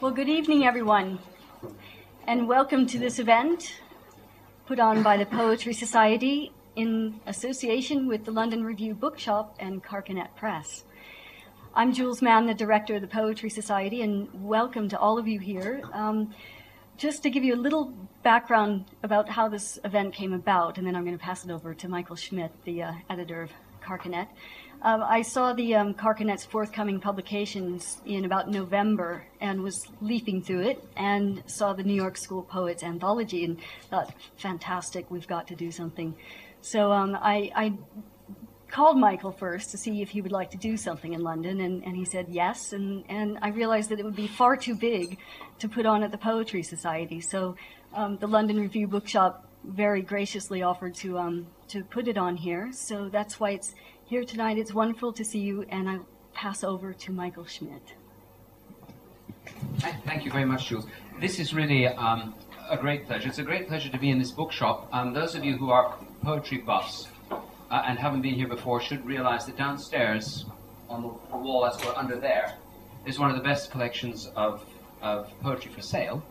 Well, good evening, everyone, and welcome to this event put on by the Poetry Society in association with the London Review Bookshop and Carcanet Press. I'm Jules Mann, the director of the Poetry Society, and welcome to all of you here. Um, just to give you a little background about how this event came about, and then I'm going to pass it over to Michael Schmidt, the uh, editor of Carcanet. Um, I saw the um, Carcanet's forthcoming publications in about November and was leafing through it and saw the New York School Poets Anthology and thought, fantastic, we've got to do something so um, I, I, called Michael first to see if he would like to do something in London, and, and he said yes. And, and I realized that it would be far too big to put on at the Poetry Society. So um, the London Review Bookshop very graciously offered to, um, to put it on here. So that's why it's here tonight. It's wonderful to see you, and I pass over to Michael Schmidt. Thank you very much, Jules. This is really um, a great pleasure. It's a great pleasure to be in this bookshop. Um, those of you who are poetry buffs uh, and haven't been here before should realize that downstairs on the, wall, as we're under there, is one of the best collections of, of poetry for sale.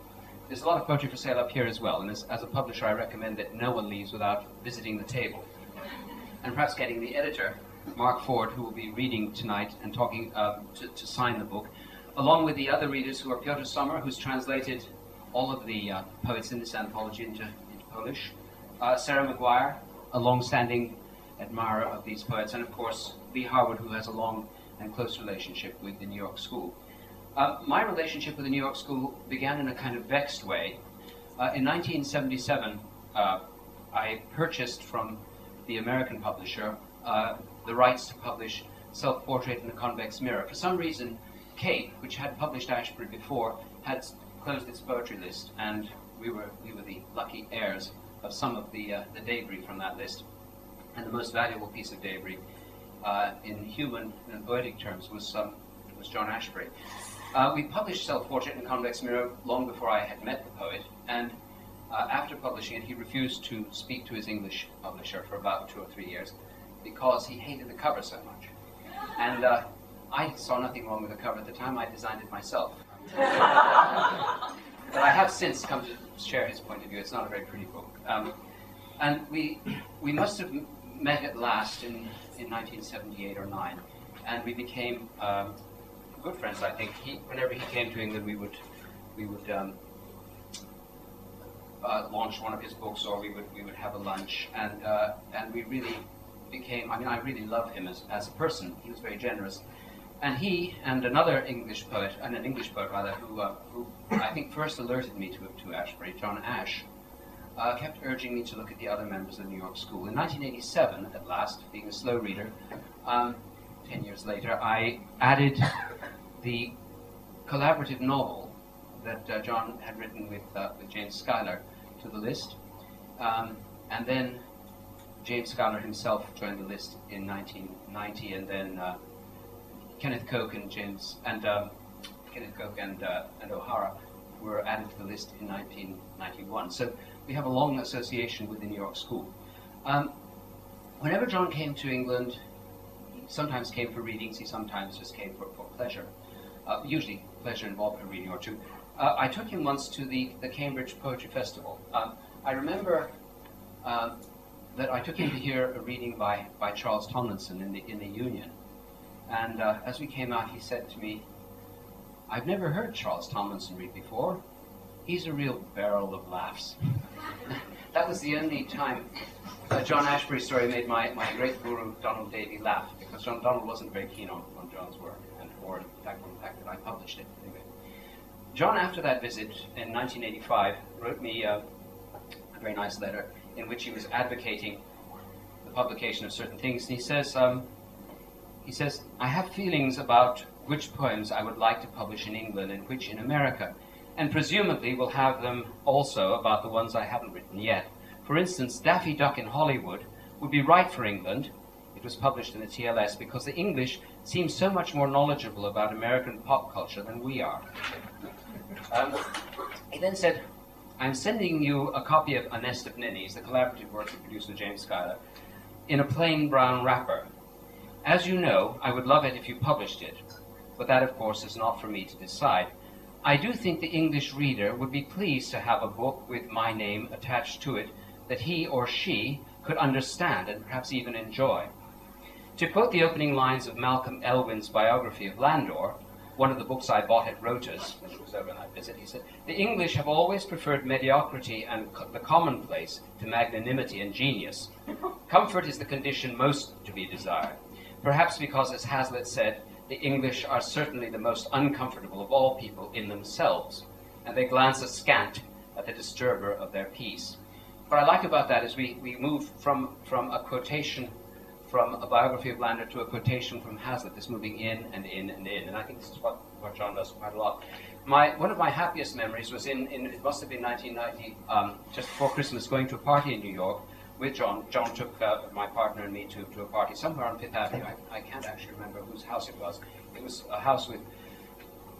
There's a lot of poetry for sale up here as well, and as, as a publisher, I recommend that no one leaves without visiting the table and perhaps getting the editor, Mark Ford, who will be reading tonight and talking uh, to, to sign the book, along with the other readers who are Piotr Sommer, who's translated all of the uh, poets in this anthology into, into Polish, uh, Sarah Maguire, a long-standing admirer of these poets, and of course Lee Harwood, who has a long and close relationship with the New York School. Uh, my relationship with the New York School began in a kind of vexed way. Uh, in 1977, uh, I purchased from the American publisher uh, the rights to publish Self-Portrait in the Convex Mirror. For some reason, Cape, which had published Ashbery before, had closed its poetry list, and we were, we were the lucky heirs of some of the, uh, the debris from that list. And the most valuable piece of debris in human and poetic terms was, um, was John Ashbery. Uh, we published Self-Portrait in Convex Mirror long before I had met the poet, and uh, after publishing it, he refused to speak to his English publisher for about two or three years because he hated the cover so much. And uh, I saw nothing wrong with the cover at the time. I designed it myself. but I have since come to share his point of view. It's not a very pretty book. Um, and we, we must have met at last in, in 1978 or 9, and we became um, good friends, I think. He, whenever he came to England, we would, we would um, uh, launch one of his books, or we would, we would have a lunch, and, uh, and we really became, I mean, I really love him as, as a person. He was very generous. And he and another English poet, and an English poet rather, who, uh, who I think first alerted me to, to Ashbery, John Ash, uh, kept urging me to look at the other members of the New York School. In 1987, at last, being a slow reader, um, 10 years later, I added the collaborative novel that uh, John had written with, uh, with James Schuyler to the list. Um, and then James Schuyler himself joined the list in 1990, and then uh, Kenneth Koch and James and um, Kenneth Koch and uh, and O'Hara were added to the list in 1991. So we have a long association with the New York School. Um, whenever John came to England, he sometimes came for readings, he sometimes just came for, for pleasure. Uh, usually pleasure involved a reading or two. Uh, I took him once to the, the Cambridge Poetry Festival. Um, I remember uh, that I took him to hear a reading by, by Charles Tomlinson in the, in the Union. And uh, as we came out, he said to me, I've never heard Charles Tomlinson read before. He's a real barrel of laughs. that was the only time a John Ashbery story made my, my great guru, Donald Davie, laugh, because John Donald wasn't very keen on, on John's work, in fact fact that I published it. Anyway. John, after that visit in 1985, wrote me uh, a very nice letter in which he was advocating the publication of certain things. And he says, um, he says, I have feelings about which poems I would like to publish in England and which in America, and presumably will have them also about the ones I haven't written yet. For instance, Daffy Duck in Hollywood would be right for England. It was published in the TLS because the English seem so much more knowledgeable about American pop culture than we are. Um, he then said, I'm sending you a copy of A Nest of Ninnies, the collaborative work of producer James Schuyler, in a plain brown wrapper. As you know, I would love it if you published it, but that, of course, is not for me to decide. I do think the English reader would be pleased to have a book with my name attached to it that he or she could understand and perhaps even enjoy. To quote the opening lines of Malcolm Elwin's biography of Landor, one of the books I bought at Rota's it was over that visit, he said, The English have always preferred mediocrity and co- the commonplace to magnanimity and genius. Comfort is the condition most to be desired. Perhaps because, as Hazlitt said, the English are certainly the most uncomfortable of all people in themselves, and they glance askant at the disturber of their peace. What I like about that is we, we move from, from a quotation from a biography of Landor to a quotation from Hazlitt, this moving in and in and in. And I think this is what, what John does quite a lot. My, one of my happiest memories was in, in it must have been 1990, um, just before Christmas, going to a party in New York with John. John took uh, my partner and me to, to a party somewhere on Fifth Avenue. I, I can't actually remember whose house it was. It was a house with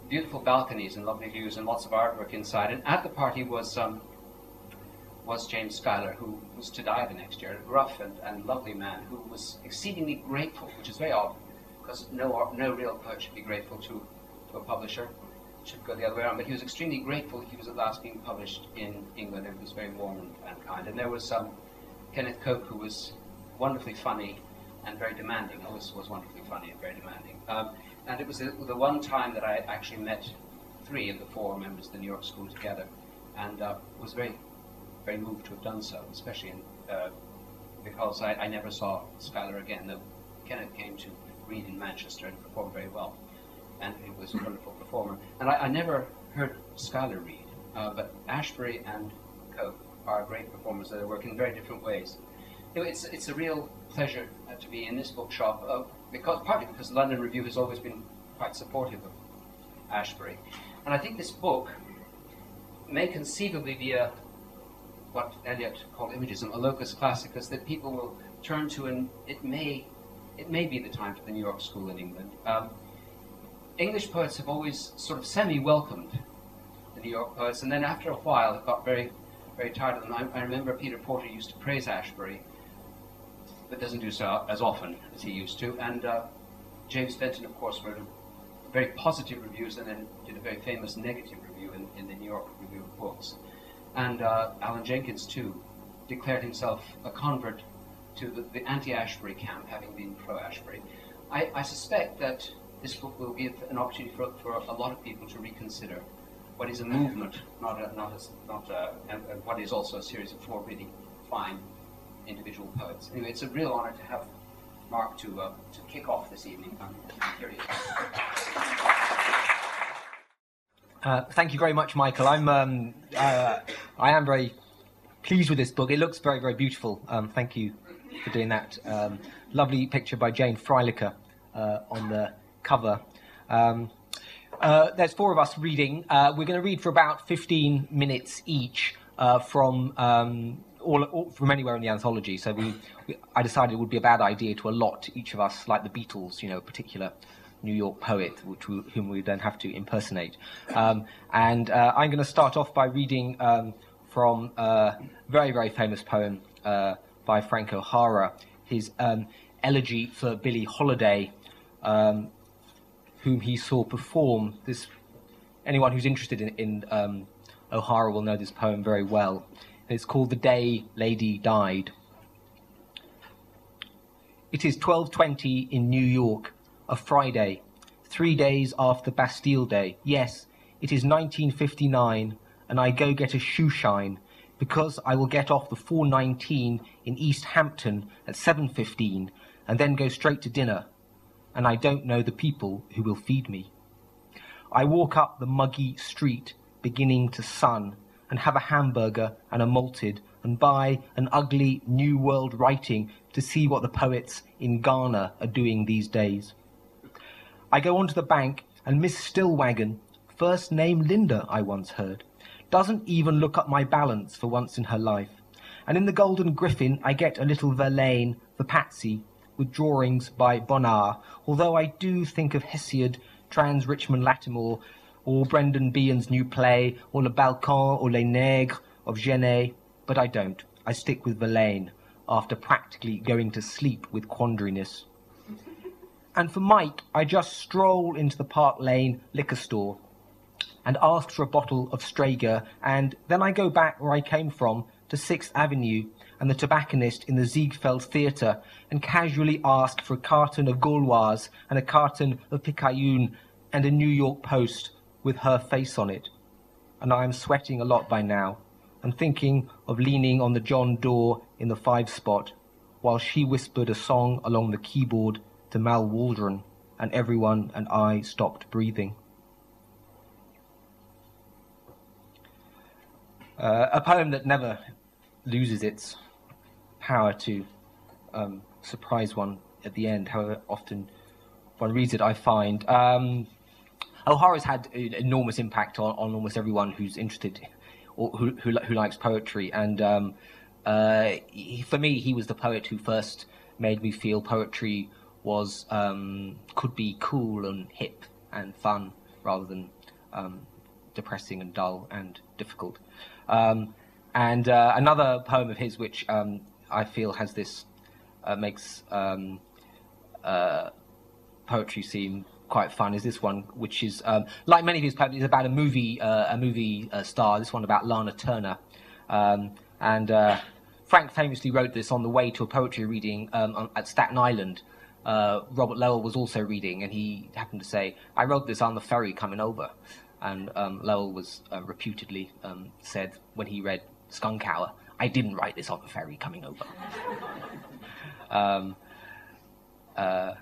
beautiful balconies and lovely views and lots of artwork inside. And at the party was um, was James Schuyler, who was to die the next year, a rough and, and lovely man who was exceedingly grateful, which is very odd, because no, no real poet should be grateful to, to a publisher. It should go the other way around. But he was extremely grateful he was at last being published in England, and he was very warm and, and kind. And there was um, Kenneth Koch, who was wonderfully funny and very demanding. Always was wonderfully funny and very demanding. Um, and it was the, the, one time that I actually met three of the four members of the New York School together, and uh, was very very moved to have done so, especially in, uh, because I, I, never saw Schuyler again. Though Kenneth came to read in Manchester and performed very well, and he was a wonderful performer. And I, I never heard Schuyler read, uh, but Ashbery and Koch are great performers that work in very different ways. It's it's a real pleasure uh, to be in this bookshop, uh, because partly because London Review has always been quite supportive of Ashbery, and I think this book may conceivably be a what Eliot called imagism, a locus classicus that people will turn to, and it may, it may be the time for the New York School in England. Um, English poets have always sort of semi-welcomed the New York poets, and then after a while it got very, very tired of them. I, I remember Peter Porter used to praise Ashbery, but doesn't do so as often as he used to. And uh, James Fenton, of course, wrote very positive reviews and then did a very famous negative review in, in the New York Review of Books. And uh, Alan Jenkins, too, declared himself a convert to the, the anti Ashbery camp, having been pro Ashbery. I, I, suspect that this book will give an opportunity for, for a lot of people to reconsider what is a movement, not a, not a, not a, and, and what is also a series of four really fine individual poets. Anyway, it's a real honor to have Mark to, uh, to kick off this evening. Um, uh, thank you very much, Michael. I'm um, uh, I am very pleased with this book. It looks very very beautiful. Um, thank you for doing that. Um, lovely picture by Jane Freilicher uh, on the cover. Um, uh, there's four of us reading. Uh, we're going to read for about 15 minutes each from um, all, all, from anywhere in the anthology. So we, we, I decided it would be a bad idea to allot each of us, like the Beatles, you know, a particular New York poet, which we, whom we then have to impersonate. Um, and uh, I'm going to start off by reading um, from a very, very famous poem uh, by Frank O'Hara. his um, elegy for Billie Holiday, um, whom he saw perform. This anyone who's interested in, in um, O'Hara will know this poem very well. It's called "The Day Lady Died." It is 12:20 in New York, a Friday, three days after Bastille Day. Yes, it is 1959, and I go get a shoe shine because I will get off the 419 in East Hampton at 7:15 and then go straight to dinner, and I don't know the people who will feed me. I walk up the muggy street beginning to sun and have a hamburger and a malted and buy an ugly New World writing to see what the poets in Ghana are doing these days. I go on to the bank and Miss Stillwagon, first name Linda, I once heard, doesn't even look up my balance for once in her life. And in the Golden Griffin, I get a little Verlaine for Patsy with drawings by Bonnard, although I do think of Hesiod, Trans Richmond Lattimore, or Brendan Behan's new play, or Le Balcon or Les Nègres of Genet, but I don't. I stick with Verlaine after practically going to sleep with quandariness. And for Mike, I just stroll into the Park Lane liquor store and ask for a bottle of Strega, and then I go back where I came from to Sixth Avenue and the tobacconist in the Ziegfeld Theatre and casually ask for a carton of Gauloise and a carton of Picayune and a New York Post with her face on it. And I am sweating a lot by now and thinking of leaning on the John door in the five spot while she whispered a song along the keyboard to Mal Waldron and everyone and I stopped breathing. Uh, a poem that never loses its power to um, surprise one at the end, however often one reads it, I find. Um, O'Hara's had an enormous impact on, on almost everyone who's interested or who, who, who likes poetry. And um, uh, he, for me, he was the poet who first made me feel poetry was um, could be cool and hip and fun rather than um, depressing and dull and difficult. Um, and uh, another poem of his, which um, I feel has this uh, makes um, uh, poetry seem quite fun is this one, which is um, like many of his poems, is about a movie uh, a movie uh, star. This one about Lana Turner, and uh, Frank famously wrote this on the way to a poetry reading um, at Staten Island. Uh, Robert Lowell was also reading, and he happened to say, "I wrote this on the ferry coming over." And um, Lowell was uh, reputedly um, said when he read Skunk Hour, "I didn't write this on the ferry coming over." Um, uh,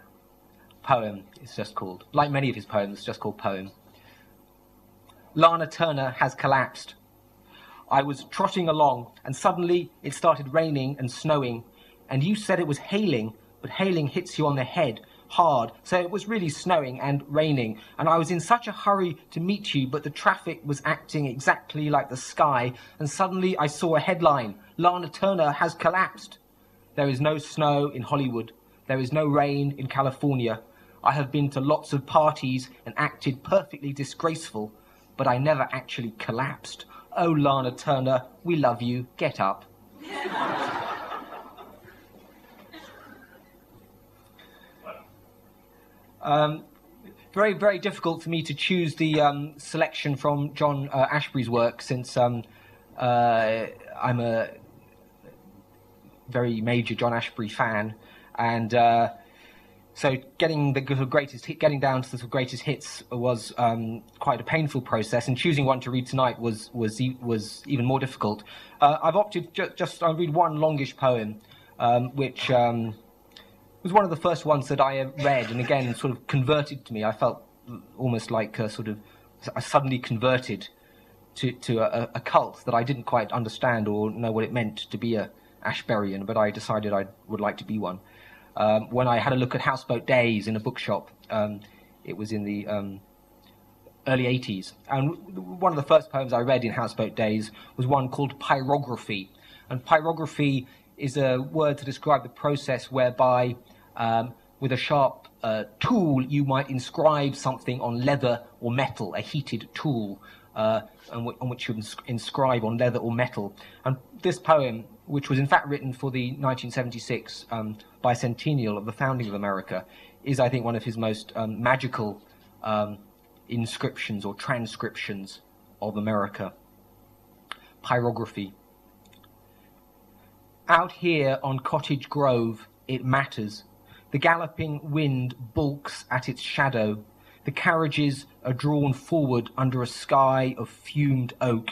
poem. It's just called, like many of his poems, just called Poem. Lana Turner has collapsed. I was trotting along, and suddenly it started raining and snowing, and you said it was hailing, but hailing hits you on the head hard, so it was really snowing and raining, and I was in such a hurry to meet you, but the traffic was acting exactly like the sky, and suddenly I saw a headline Lana Turner has collapsed. There is no snow in Hollywood. There is no rain in California. I have been to lots of parties and acted perfectly disgraceful, but I never actually collapsed. Oh, Lana Turner, we love you. Get up. um, very, very difficult for me to choose the um, selection from John uh, Ashbery's work since um, uh, I'm a very major John Ashbery fan. And uh, so getting the greatest hit, getting down to the greatest hits was um, quite a painful process, and choosing one to read tonight was was was even more difficult. Uh, I've opted ju- just I'll read one longish poem, um, which um, was one of the first ones that I read, and again sort of converted to me. I felt almost like a sort of I suddenly converted to to a, a cult that I didn't quite understand or know what it meant to be a Ashberian, but I decided I would like to be one um, when I had a look at Houseboat Days in a bookshop. Um, it was in the um, early 80s. And one of the first poems I read in Houseboat Days was one called Pyrography. And pyrography is a word to describe the process whereby, um, with a sharp uh, tool, you might inscribe something on leather or metal, a heated tool. Uh, on, on, which you ins- inscribe on leather or metal. And this poem which was in fact written for the 1976 um, bicentennial of the founding of America, is, I think, one of his most um, magical um, inscriptions or transcriptions of America. Pyrography. Out here on Cottage Grove, it matters. The galloping wind bulks at its shadow. The carriages are drawn forward under a sky of fumed oak.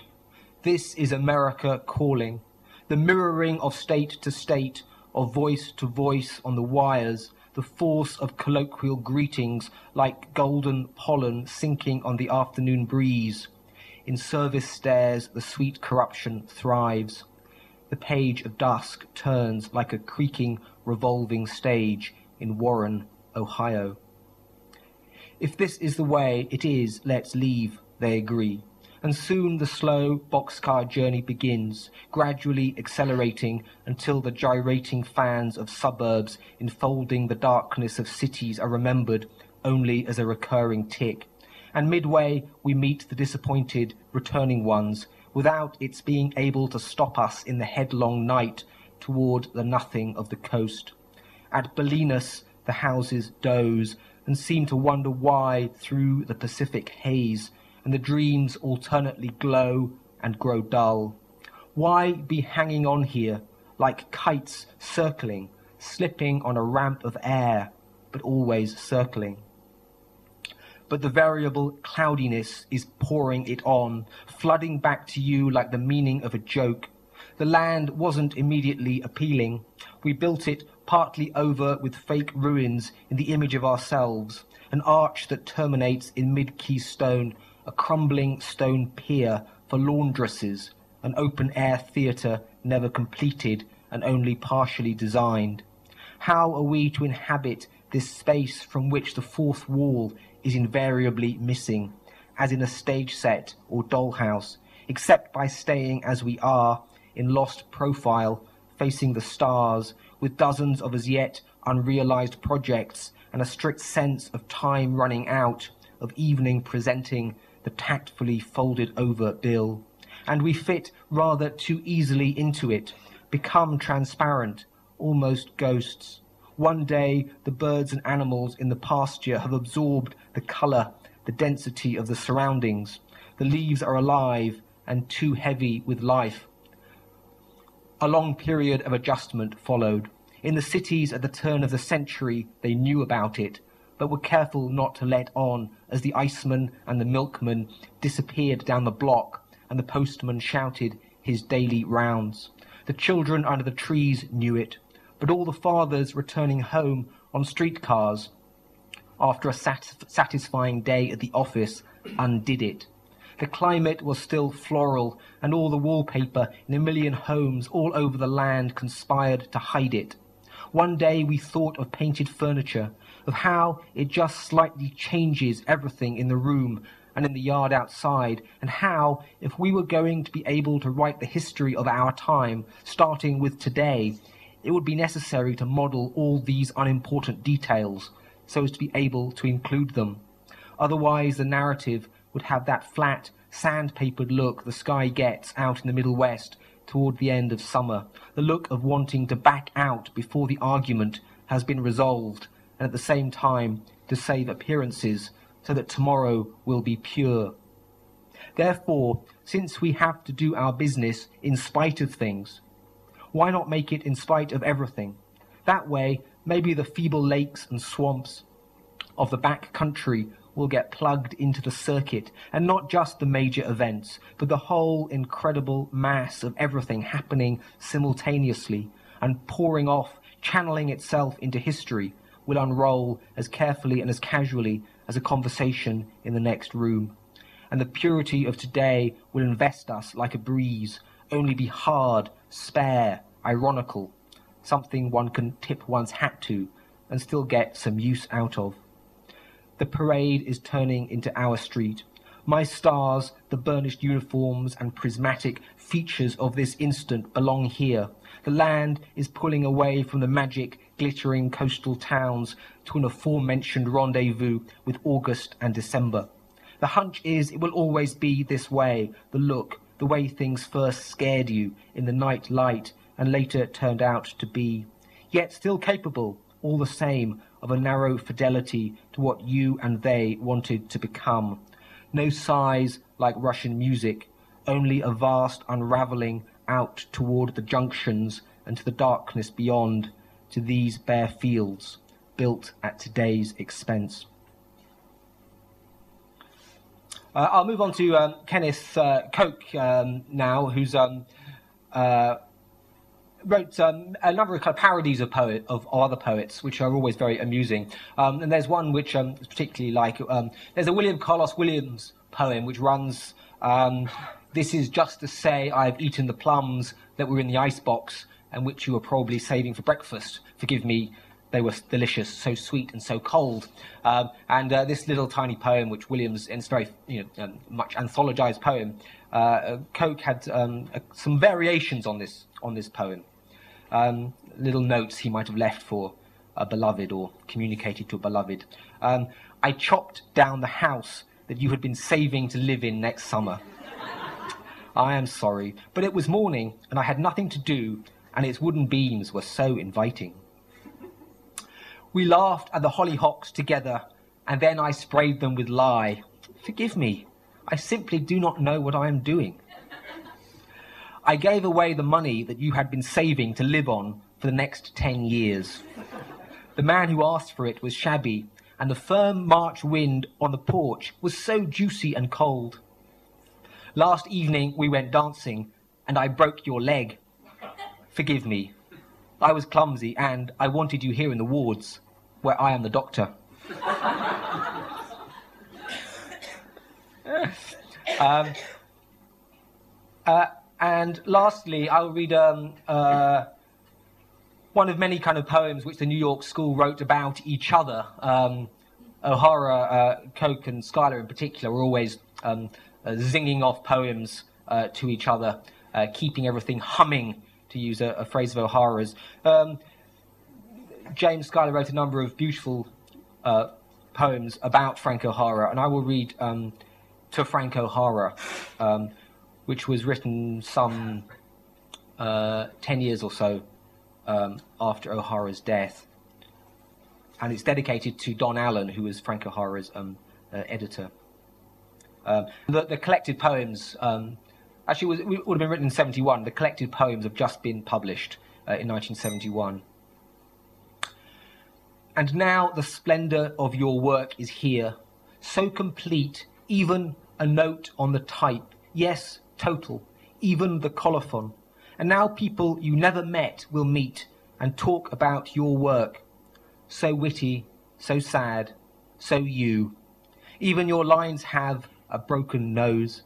This is America calling. The mirroring of state to state, of voice to voice on the wires, the force of colloquial greetings like golden pollen sinking on the afternoon breeze. In service stairs, the sweet corruption thrives. The page of dusk turns like a creaking, revolving stage in Warren, Ohio. If this is the way it is, let's leave, they agree and soon the slow boxcar journey begins, gradually accelerating until the gyrating fans of suburbs enfolding the darkness of cities are remembered only as a recurring tick. And midway we meet the disappointed, returning ones, without its being able to stop us in the headlong night toward the nothing of the coast. At Bolinas the houses doze and seem to wonder why, through the Pacific haze, and the dreams alternately glow and grow dull? Why be hanging on here like kites circling, slipping on a ramp of air, but always circling? But the variable cloudiness is pouring it on, flooding back to you like the meaning of a joke. The land wasn't immediately appealing. We built it partly over with fake ruins in the image of ourselves, an arch that terminates in mid-key stone a crumbling stone pier for laundresses, an open-air theatre never completed and only partially designed. How are we to inhabit this space from which the fourth wall is invariably missing, as in a stage set or dollhouse, except by staying as we are, in lost profile, facing the stars, with dozens of as yet unrealized projects and a strict sense of time running out, of evening presenting the tactfully folded over bill, and we fit rather too easily into it, become transparent, almost ghosts. One day the birds and animals in the pasture have absorbed the colour, the density of the surroundings. The leaves are alive and too heavy with life. A long period of adjustment followed. In the cities at the turn of the century, they knew about it, but were careful not to let on as the iceman and the milkman disappeared down the block and the postman shouted his daily rounds. The children under the trees knew it, but all the fathers returning home on streetcars after a sat- satisfying day at the office undid it. The climate was still floral, and all the wallpaper in a million homes all over the land conspired to hide it. One day we thought of painted furniture, of how it just slightly changes everything in the room and in the yard outside, and how, if we were going to be able to write the history of our time, starting with today, it would be necessary to model all these unimportant details so as to be able to include them. Otherwise, the narrative would have that flat, sandpapered look the sky gets out in the Middle West toward the end of summer, the look of wanting to back out before the argument has been resolved and at the same time to save appearances so that tomorrow will be pure. Therefore, since we have to do our business in spite of things, why not make it in spite of everything? That way, maybe the feeble lakes and swamps of the back country will get plugged into the circuit, and not just the major events, but the whole incredible mass of everything happening simultaneously and pouring off, channeling itself into history, will unroll as carefully and as casually as a conversation in the next room. And the purity of today will invest us like a breeze, only be hard, spare, ironical, something one can tip one's hat to and still get some use out of. The parade is turning into our street. My stars, the burnished uniforms and prismatic features of this instant belong here. The land is pulling away from the magic glittering coastal towns to an aforementioned rendezvous with August and December. The hunch is it will always be this way, the look, the way things first scared you in the night light and later turned out to be, yet still capable, all the same, of a narrow fidelity to what you and they wanted to become. No sighs like Russian music, only a vast unravelling out toward the junctions and to the darkness beyond, to these bare fields, built at today's expense. Uh, I'll move on to um, Kenneth uh, Koch um, now, who's um, uh, wrote um, a number of kind of parodies of poet of, other poets, which are always very amusing. Um, and there's one which um, is particularly like there's a William Carlos Williams poem which runs. this is just to say I've eaten the plums that were in the icebox and which you were probably saving for breakfast. Forgive me, they were delicious, so sweet and so cold. Um, and uh, this little tiny poem, which Williams, and it's very you know, um, much anthologized poem, uh, Koch had um, uh, some variations on this on this poem. Um, little notes he might have left for a beloved or communicated to a beloved. Um, I chopped down the house that you had been saving to live in next summer. I am sorry, but it was morning and I had nothing to do, and its wooden beams were so inviting. We laughed at the hollyhocks together, and then I sprayed them with lye. Forgive me, I simply do not know what I am doing. I gave away the money that you had been saving to live on for the next ten years. The man who asked for it was shabby, and the firm March wind on the porch was so juicy and cold. Last evening we went dancing, and I broke your leg. Forgive me. I was clumsy, and I wanted you here in the wards where I am the doctor. um, uh, and lastly, I'll read um, uh, one of many kind of poems which the New York School wrote about each other. Um, O'Hara, uh, Koch, and Schuyler in particular were always um, uh, zinging off poems uh, to each other, uh, keeping everything humming, to use a, a phrase of O'Hara's. Um, James Schuyler wrote a number of beautiful uh, poems about Frank O'Hara, and I will read um, to Frank O'Hara, um, which was written some uh, 10 years or so um, after O'Hara's death. And it's dedicated to Don Allen, who was Frank O'Hara's um, uh, editor. Um, the, the, collected poems, um, actually, was, would have been written in 71. The collected poems have just been published uh, in 1971. And now the splendor of your work is here, so complete, even a note on the type, yes, total, even the colophon. And now people you never met will meet and talk about your work. So witty, so sad, so you. Even your lines have a broken nose.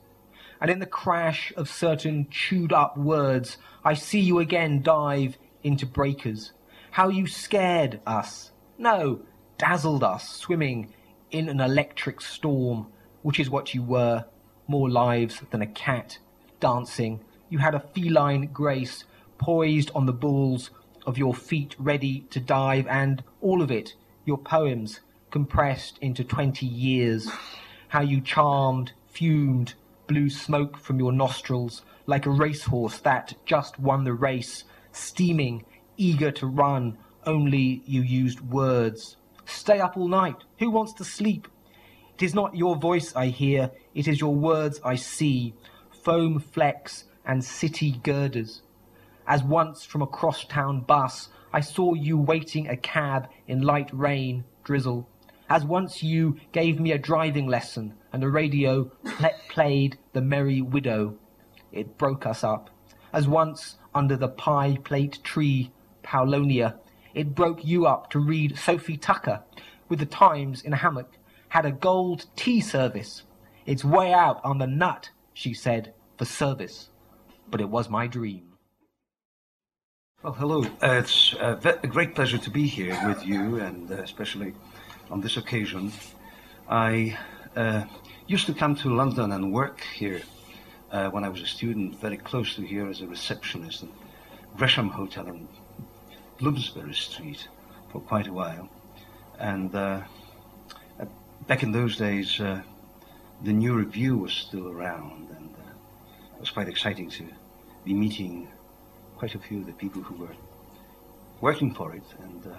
And in the crash of certain chewed up words, I see you again dive into breakers. How you scared us no, dazzled us, swimming in an electric storm, which is what you were, more lives than a cat, dancing. You had a feline grace, poised on the balls of your feet, ready to dive, and all of it, your poems, compressed into twenty years. How you charmed, fumed, blew smoke from your nostrils, like a racehorse that just won the race, steaming, eager to run, only you used words. Stay up all night. Who wants to sleep? It is not your voice I hear, it is your words I see. Foam flecks and city girders. As once from a crosstown bus, I saw you waiting a cab in light rain, drizzle. As once you gave me a driving lesson, and the radio pl- played The Merry Widow. It broke us up. As once, under the pie plate tree, Paulownia, it broke you up to read Sophie Tucker with the Times in a hammock, had a gold tea service. It's way out on the nut, she said, for service. But it was my dream. Well, hello. Uh, it's a, a, great pleasure to be here with you, and uh, especially on this occasion. I uh, used to come to London and work here uh, when I was a student, very close to here as a receptionist in Gresham Hotel in Bloomsbury Street for quite a while. And uh, back in those days, uh, the New Review was still around, and uh, it was quite exciting to be meeting quite a few of the people who were working for it, and uh,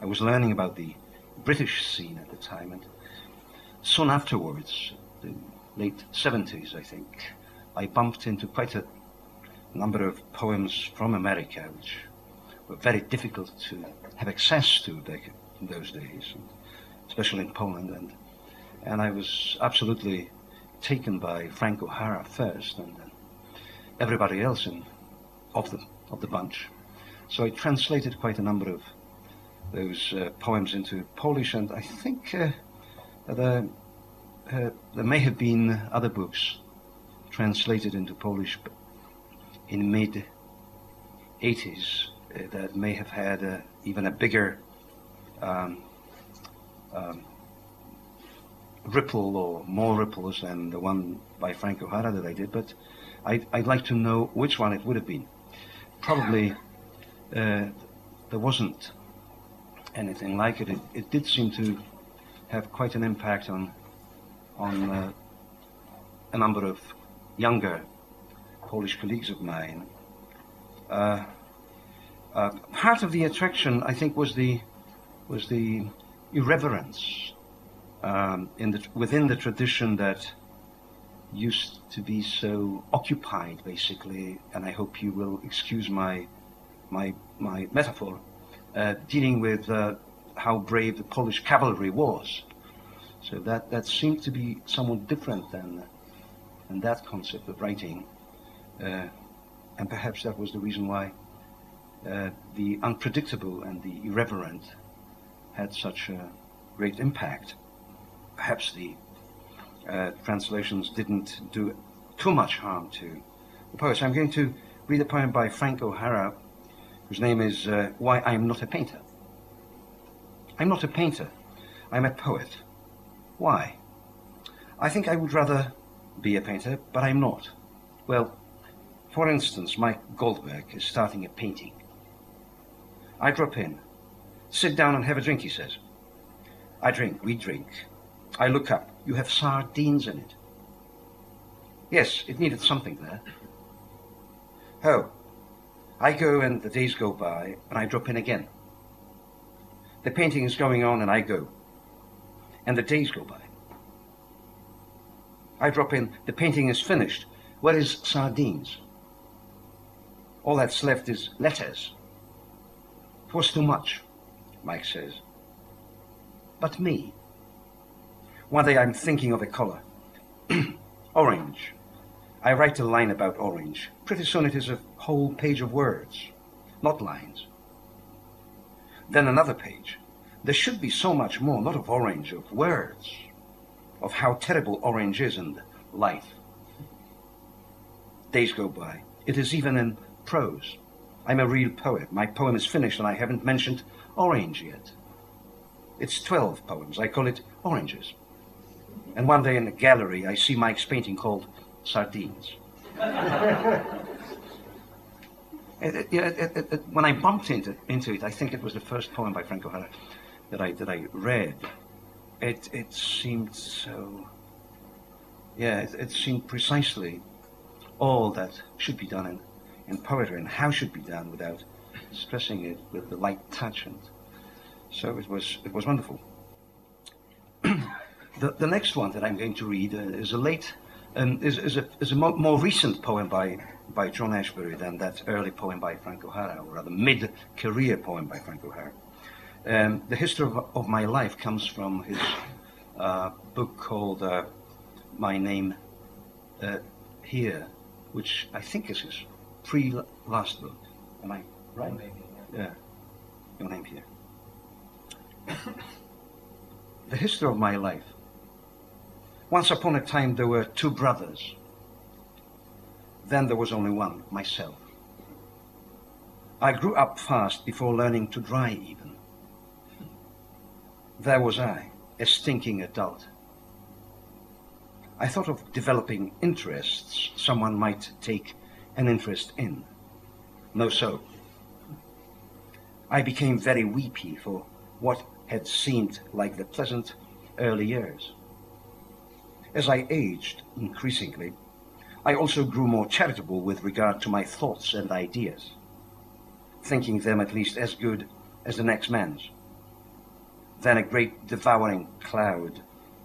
I was learning about the British scene at the time. And soon afterwards, the late 70s, I think, I bumped into quite a number of poems from America, which were very difficult to have access to back in those days, especially in Poland. And, and I was absolutely taken by Frank O'Hara first, and then everybody else in, of, the, of the bunch. So I translated quite a number of those uh, poems into Polish, and I think uh, there, uh, there may have been other books translated into Polish in mid 80s uh, that may have had uh, even a bigger um, um, ripple or more ripples than the one by Frank O'Hara that I did, but I'd, I'd like to know which one it would have been. Probably uh, there wasn't anything like it. it. It did seem to have quite an impact on on uh, a number of younger Polish colleagues of mine. Uh, uh, part of the attraction, I think, was the was the irreverence um, in the, within the tradition that used to be so occupied, basically. And I hope you will excuse my my my metaphor, uh, dealing with uh, how brave the Polish cavalry was. So that that seemed to be somewhat different than than that concept of writing, uh, and perhaps that was the reason why uh, the unpredictable and the irreverent had such a great impact. Perhaps the uh, translations didn't do too much harm to the poets. I'm going to read a poem by Frank O'Hara, whose name is uh, Why I'm Not a Painter. I'm not a painter, I'm a poet. Why? I think I would rather be a painter, but I'm not. Well, for instance, Mike Goldberg is starting a painting. I drop in. Sit down and have a drink, he says. I drink, we drink. I look up. You have sardines in it. Yes, it needed something there. Oh, I go and the days go by and I drop in again. The painting is going on and I go. And the days go by. I drop in, the painting is finished. Where is sardines? All that's left is letters. It was too much, Mike says. But me. One day I'm thinking of a color. orange. I write a line about orange. Pretty soon it is a whole page of words, not lines. Then another page. There should be so much more, not of orange, of words, of how terrible orange is in life. Days go by. It is even in prose. I'm a real poet. My poem is finished and I haven't mentioned orange yet. It's 12 poems. I call it Oranges. And one day in the gallery, I see Mike's painting called Sardines. it, it, it, when I bumped into, into it, I think it was the first poem by Frank O'Hara that I, that I read. It, it seemed so. Yeah, it, it seemed precisely all that should be done in in poetry and how should be done without stressing it with the light touch. And so it was, it was wonderful. The, the next one that I'm going to read uh, is a late, um, is, is, a, is a mo- more recent poem by, by John Ashbery than that early poem by Frank O'Hara, or rather mid-career poem by Frank O'Hara. Um, the history of, of, my life comes from his uh, book called uh, My Name uh, Here, which I think is his pre last book. Am I right? Maybe. yeah. Your name here. the history of my life. Once upon a time, there were two brothers. Then there was only one, myself. I grew up fast before learning to dry even. There was I, a stinking adult. I thought of developing interests someone might take an interest in. No so. I became very weepy for what had seemed like the pleasant early years. As I aged increasingly, I also grew more charitable with regard to my thoughts and ideas. thinking them at least as good as the next man's. Then a great devouring cloud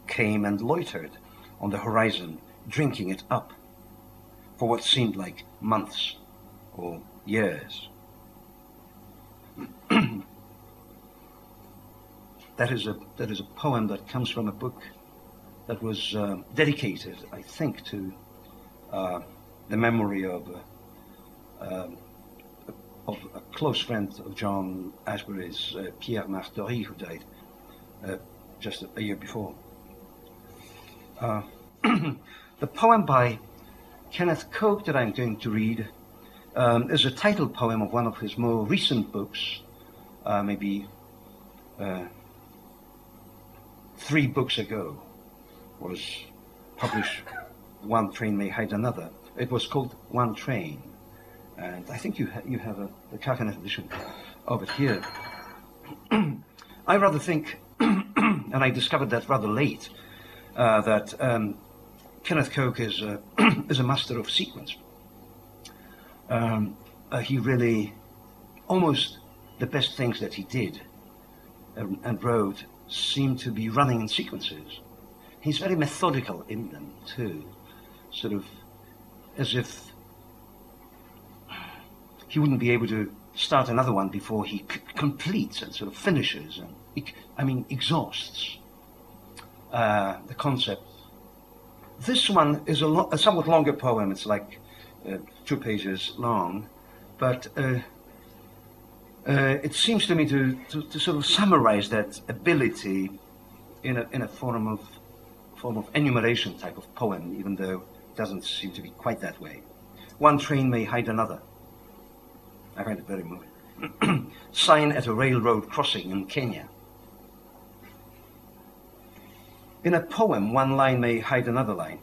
came and loitered on the horizon, drinking it up for what seemed like months or years. that is a that is a poem that comes from a book that was uh, dedicated, I think, to uh, the memory of, uh, um, of a close friend of John Ashbery's, uh, Pierre Martory, who died uh, just a year before. Uh, the poem by Kenneth Koch that I'm going to read um, is a title poem of one of his more recent books, uh, maybe uh, three books ago, was published One Train May Hide Another. It was called One Train, and I think you, ha- you have a, the Carcanet edition of it here. I rather think, and I discovered that rather late, uh, that um, Kenneth Koch is a, is a master of sequence. Um, uh, he really, almost the best things that he did and, and wrote seem to be running in sequences. He's very methodical in them too, sort of as if he wouldn't be able to start another one before he c- completes and sort of finishes and, I mean, exhausts uh, the concept. This one is a, lo- a somewhat longer poem. It's like uh, two pages long, but uh, uh, it seems to me to, to, to sort of summarize that ability in a, in a form of form of enumeration type of poem, even though it doesn't seem to be quite that way. One train may hide another. I find it very moving. Sign at a railroad crossing in Kenya. In a poem, one line may hide another line.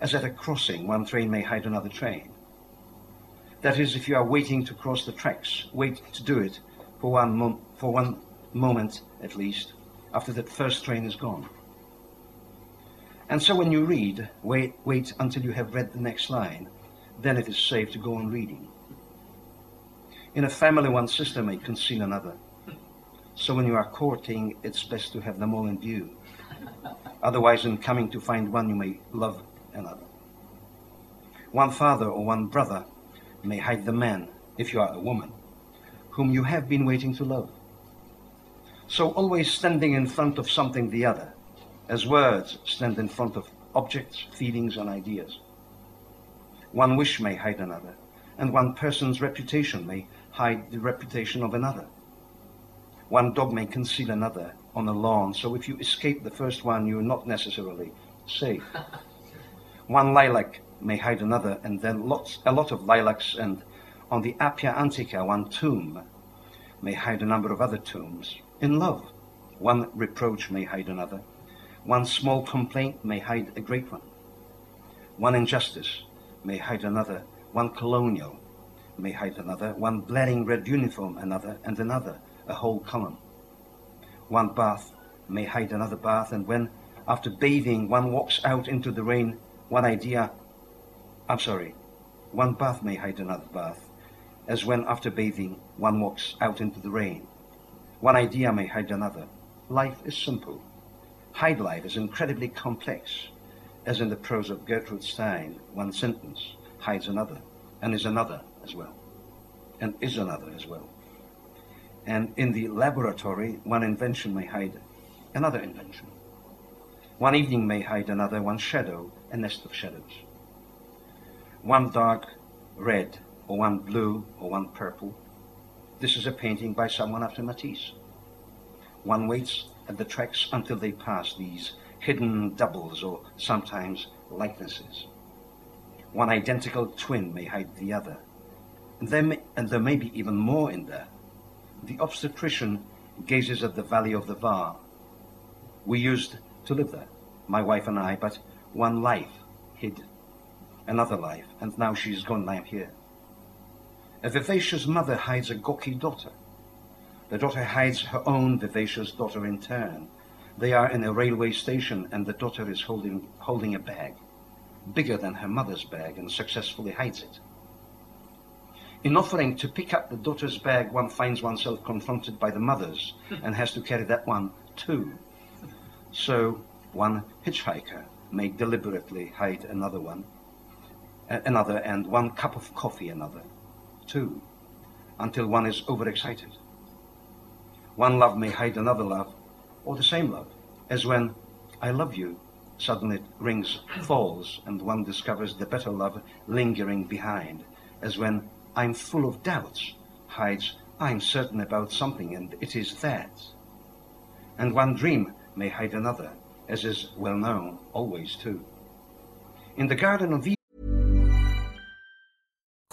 As at a crossing, one train may hide another train. That is, if you are waiting to cross the tracks, wait to do it for one, for one moment at least, after that first train is gone. And so when you read, wait, wait until you have read the next line, then it is safe to go on reading. In a family, one sister may conceal another. So when you are courting, it's best to have them all in view. Otherwise, in coming to find one, you may love another. One father or one brother may hide the man, if you are a woman, whom you have been waiting to love. So always standing in front of something the other, as words stand in front of objects, feelings, and ideas. One wish may hide another, and one person's reputation may hide the reputation of another. One dog may conceal another on a lawn, so if you escape the first one, you're not necessarily safe. One lilac may hide another, and then lots, a lot of lilacs, and on the Appia Antica, one tomb may hide a number of other tombs. In love, one reproach may hide another. One small complaint may hide a great one. One injustice may hide another. One colonial may hide another. One blaring red uniform another, and another, a whole column. One bath may hide another bath, and when, after bathing, one walks out into the rain, one idea, I'm sorry, one bath may hide another bath, as when, after bathing, one walks out into the rain. One idea may hide another. Life is simple. Hide life is incredibly complex, as in the prose of Gertrude Stein, one sentence hides another, and is another as well, and is another as well. And in the laboratory, one invention may hide another invention. One evening may hide another, one shadow, a nest of shadows. One dark red, or one blue, or one purple. This is a painting by someone after Matisse. One waits the tracks until they pass these hidden doubles or sometimes likenesses. One identical twin may hide the other. And there may, and there may be even more in there. The obstetrician gazes at the valley of the Var. We used to live there, my wife and I, but one life hid another life, and now she's gone, and I'm here. A vivacious mother hides a gawky daughter. The daughter hides her own vivacious daughter in turn. They are in a railway station, and the daughter is holding, holding a bag, bigger than her mother's bag, and successfully hides it. In offering to pick up the daughter's bag, one finds oneself confronted by the mother's hmm. and has to carry that one too. So one hitchhiker may deliberately hide another one, another, and one cup of coffee another, too, until one is overexcited. One love may hide another love, or the same love, as when I love you suddenly rings false and one discovers the better love lingering behind, as when I'm full of doubts hides I'm certain about something and it is that. And one dream may hide another, as is well known always too. In the Garden of Eden,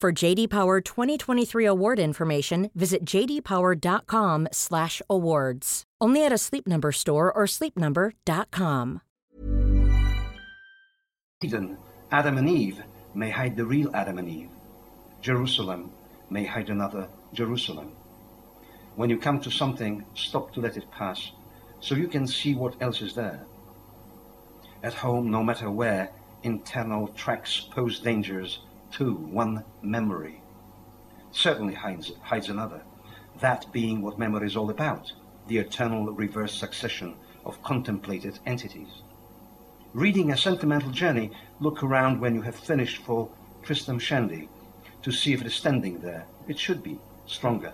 For JD Power 2023 award information, visit jdpower.com/awards. Only at a Sleep Number store or sleepnumber.com. Eden, Adam and Eve may hide the real Adam and Eve. Jerusalem may hide another Jerusalem. When you come to something, stop to let it pass, so you can see what else is there. At home, no matter where, internal tracks pose dangers to one memory. Certainly hides, hides another, that being what memory is all about, the eternal reverse succession of contemplated entities. Reading a sentimental journey, look around when you have finished for Tristram Shandy to see if it is standing there. It should be stronger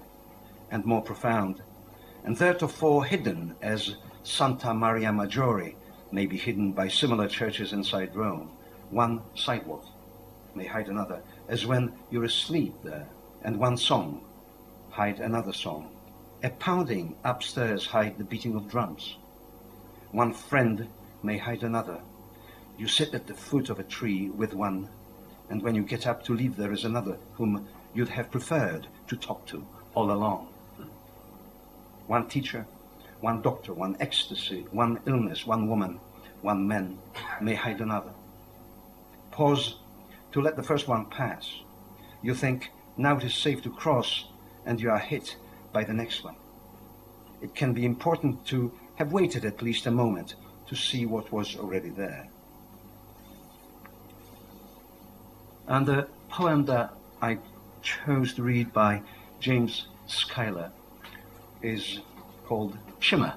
and more profound, and theretofore hidden as Santa Maria Maggiore may be hidden by similar churches inside Rome. One sidewalk may hide another, as when you're asleep there, and one song hide another song. A pounding upstairs hide the beating of drums. One friend may hide another. You sit at the foot of a tree with one, and when you get up to leave there is another whom you'd have preferred to talk to all along one teacher, one doctor, one ecstasy, one illness, one woman, one man may hide another. Pause to let the first one pass. You think, now it is safe to cross, and you are hit by the next one. It can be important to have waited at least a moment to see what was already there. And the poem that I chose to read by James Schuyler is called Shimmer.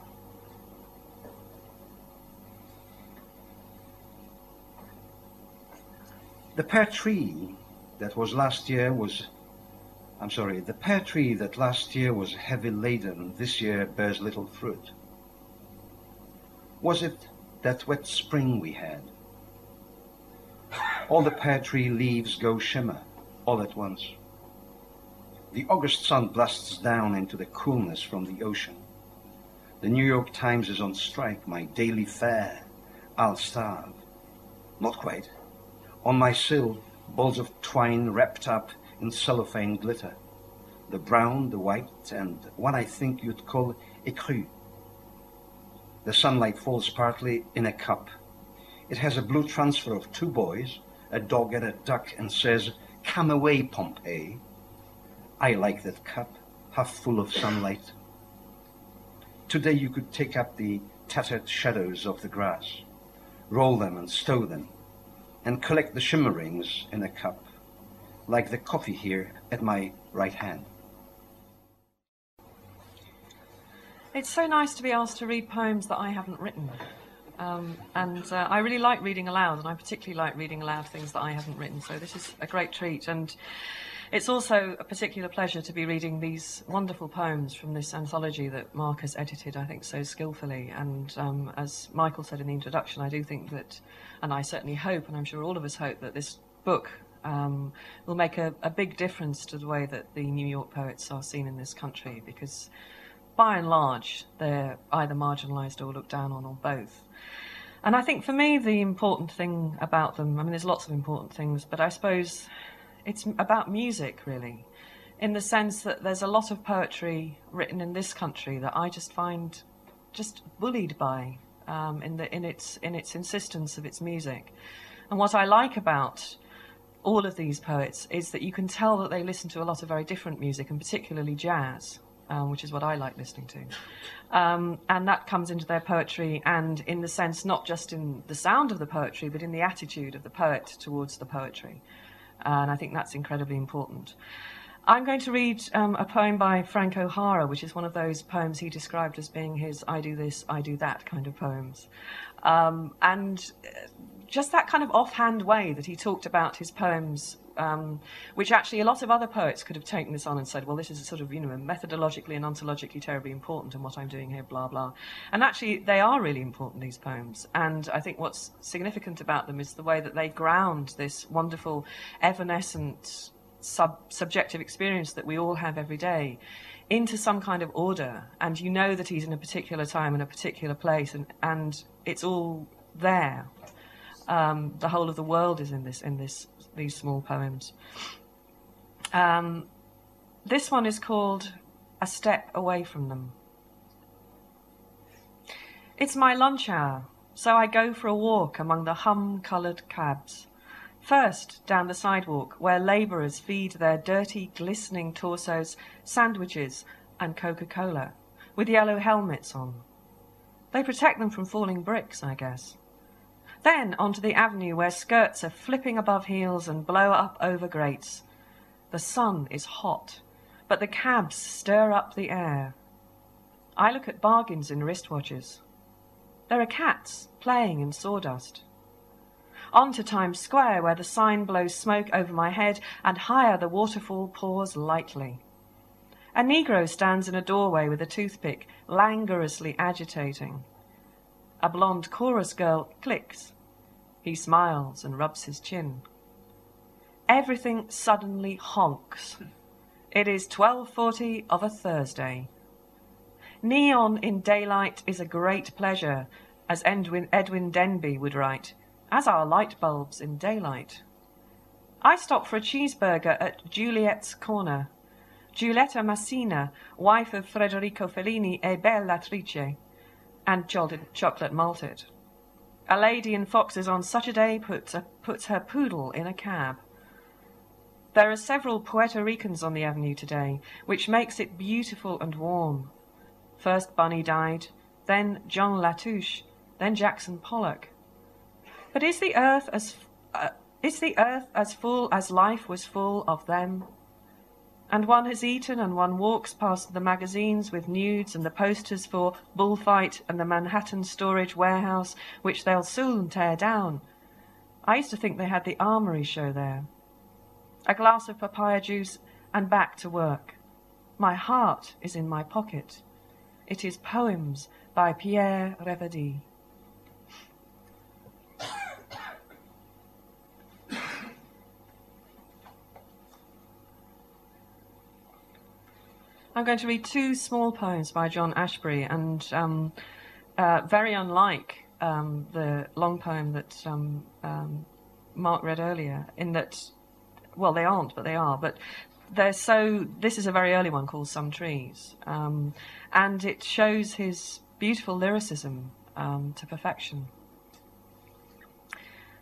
The pear tree that was last year was, I'm sorry, the pear tree that last year was heavy laden this year bears little fruit. Was it that wet spring we had? All the pear tree leaves go shimmer all at once. The August sun blasts down into the coolness from the ocean. The New York Times is on strike, my daily fare. I'll starve. Not quite. On my sill, balls of twine wrapped up in cellophane glitter. The brown, the white, and what I think you'd call écru. The sunlight falls partly in a cup. It has a blue transfer of two boys, a dog and a duck, and says, Come away, Pompeii. I like that cup, half full of sunlight. Today you could take up the tattered shadows of the grass, roll them and stow them, and collect the shimmerings in a cup, like the coffee here at my right hand. It's so nice to be asked to read poems that I haven't written. Um, and uh, I really like reading aloud, and I particularly like reading aloud things that I haven't written. So this is a great treat. And it's also a particular pleasure to be reading these wonderful poems from this anthology that Mark has edited, I think, so skillfully. And um, as Michael said in the introduction, I do think that, and I certainly hope, and I'm sure all of us hope, that this book um, will make a, a big difference to the way that the New York poets are seen in this country, because by and large, they're either marginalised or looked down on, or both. And I think for me, the important thing about them, I mean, there's lots of important things, but I suppose it's about music, really. in the sense that there's a lot of poetry written in this country that I just find just bullied by um, in, the, in, its, in its insistence of its music. And what I like about all of these poets is that you can tell that they listen to a lot of very different music, and particularly jazz, um, which is what I like listening to. Um, and that comes into their poetry, and in the sense, not just in the sound of the poetry, but in the attitude of the poet towards the poetry. And I think that's incredibly important. I'm going to read um, a poem by Frank O'Hara, which is one of those poems he described as being his I do this, I do that kind of poems. Um, and uh, just that kind of offhand way that he talked about his poems, um, which actually a lot of other poets could have taken this on and said, well, this is a sort of, you know, methodologically and ontologically terribly important and what I'm doing here, blah, blah. And actually, they are really important, these poems. And I think what's significant about them is the way that they ground this wonderful, evanescent, sub- subjective experience that we all have every day into some kind of order and you know that he's in a particular time and a particular place and, and it's all there um, the whole of the world is in this in this these small poems um, this one is called a step away from them it's my lunch hour so i go for a walk among the hum coloured cabs First, down the sidewalk, where labourers feed their dirty, glistening torsos sandwiches and Coca Cola, with yellow helmets on. They protect them from falling bricks, I guess. Then onto the avenue where skirts are flipping above heels and blow up over grates. The sun is hot, but the cabs stir up the air. I look at bargains in wristwatches. There are cats playing in sawdust on to Times Square, where the sign blows smoke over my head, and higher the waterfall pours lightly. A Negro stands in a doorway with a toothpick, languorously agitating. A blonde chorus girl clicks. He smiles and rubs his chin. Everything suddenly honks. It is 12:40 of a Thursday. Neon in daylight is a great pleasure, as Edwin, Edwin Denby would write as are light bulbs in daylight. I stop for a cheeseburger at Juliet's Corner. Giulietta Masina, wife of Federico Fellini, e belle attrice, and chocolate malted. A lady in foxes on Saturday puts, a, puts her poodle in a cab. There are several Puerto Ricans on the avenue today, which makes it beautiful and warm. First Bunny died, then John Latouche, then Jackson Pollock. But is the earth as uh, is the earth as full as life was full of them? And one has eaten, and one walks past the magazines with nudes and the posters for Bullfight and the Manhattan Storage Warehouse, which they'll soon tear down. I used to think they had the Armory show there. A glass of papaya juice and back to work. My heart is in my pocket. It is poems by Pierre Reverdy. I'm going to read two small poems by John Ashbery, and um, uh, very unlike um, the long poem that um, um, Mark read earlier, in that, well, they aren't, but they are. But they're so. This is a very early one called Some Trees, um, and it shows his beautiful lyricism um, to perfection.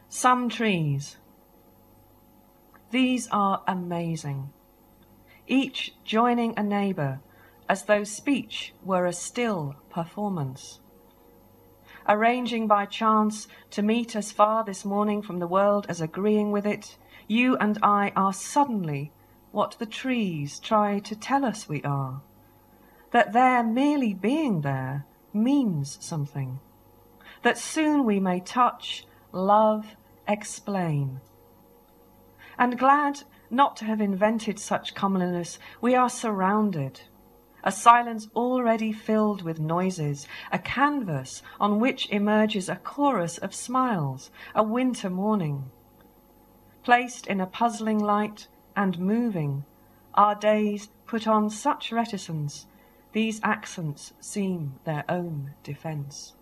Some trees. These are amazing each joining a neighbour as though speech were a still performance. Arranging by chance to meet as far this morning from the world as agreeing with it, you and I are suddenly what the trees try to tell us we are. That their merely being there means something. That soon we may touch, love, explain. And glad not to have invented such comeliness, we are surrounded. A silence already filled with noises, a canvas on which emerges a chorus of smiles, a winter morning. Placed in a puzzling light and moving, our days put on such reticence, these accents seem their own defence.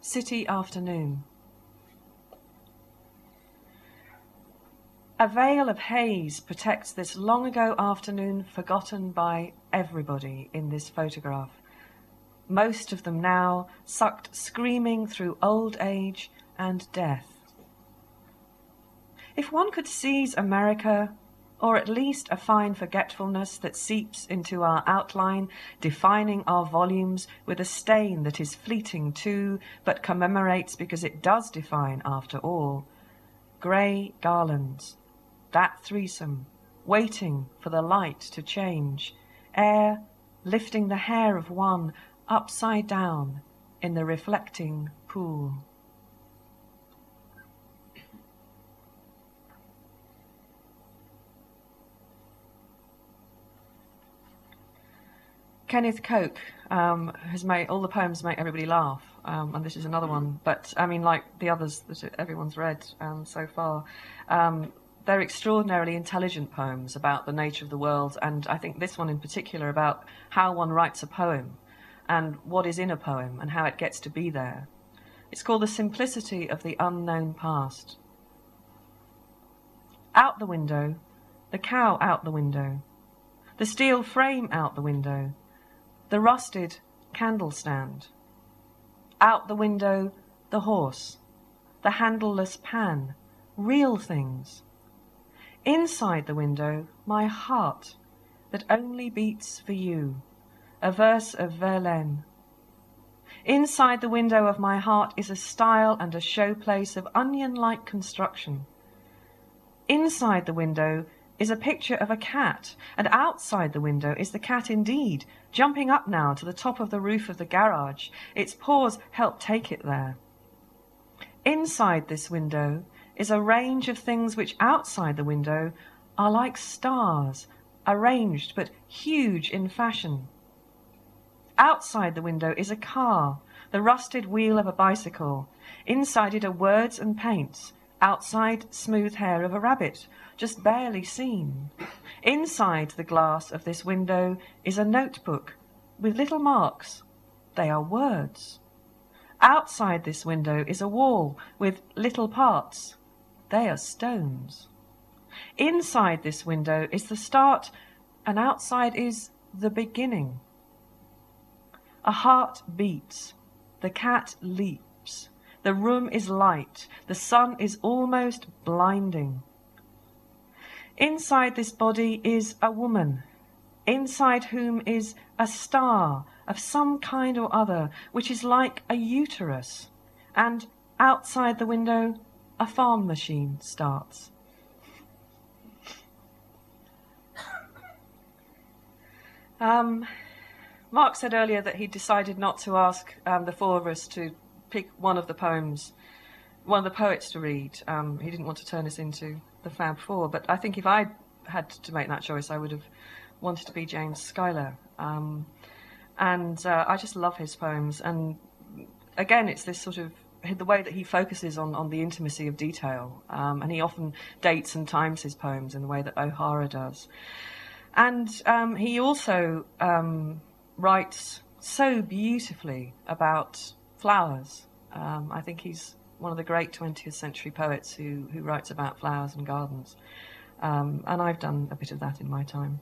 City afternoon. A veil of haze protects this long ago afternoon forgotten by everybody in this photograph. Most of them now sucked screaming through old age and death. If one could seize America, or at least a fine forgetfulness that seeps into our outline, defining our volumes with a stain that is fleeting too, but commemorates because it does define after all. Grey garlands, that threesome, waiting for the light to change, air lifting the hair of one upside down in the reflecting pool. Kenneth Koch um, has made all the poems make everybody laugh, um, and this is another one. But I mean, like the others that everyone's read um, so far, um, they're extraordinarily intelligent poems about the nature of the world, and I think this one in particular about how one writes a poem and what is in a poem and how it gets to be there. It's called The Simplicity of the Unknown Past. Out the window, the cow out the window, the steel frame out the window, the rusted candle stand. Out the window, the horse, the handleless pan, real things Inside the window, my heart that only beats for you. A verse of Verlaine. Inside the window of my heart is a style and a showplace of onion like construction. Inside the window is a picture of a cat, and outside the window is the cat indeed, jumping up now to the top of the roof of the garage. Its paws help take it there. Inside this window is a range of things which outside the window are like stars, arranged but huge in fashion. Outside the window is a car, the rusted wheel of a bicycle. Inside it are words and paints. Outside, smooth hair of a rabbit, just barely seen. Inside the glass of this window is a notebook with little marks. They are words. Outside this window is a wall with little parts. They are stones. Inside this window is the start, and outside is the beginning. A heart beats. The cat leaps. The room is light. The sun is almost blinding. Inside this body is a woman, inside whom is a star of some kind or other, which is like a uterus, and outside the window a farm machine starts. Um, Mark said earlier that he decided not to ask um, the four of us to pick one of the poems, one of the poets to read. Um, he didn't want to turn us into the Fab Four, but I think if I had to make that choice, I would have wanted to be James Schuyler. Um, and uh, I just love his poems. And again, it's this sort of the way that he focuses on, on the intimacy of detail, um, and he often dates and times his poems in the way that O'Hara does. And um, he also um, writes so beautifully about flowers. Um, I think he's one of the great 20th century poets who, who writes about flowers and gardens. Um, and I've done a bit of that in my time.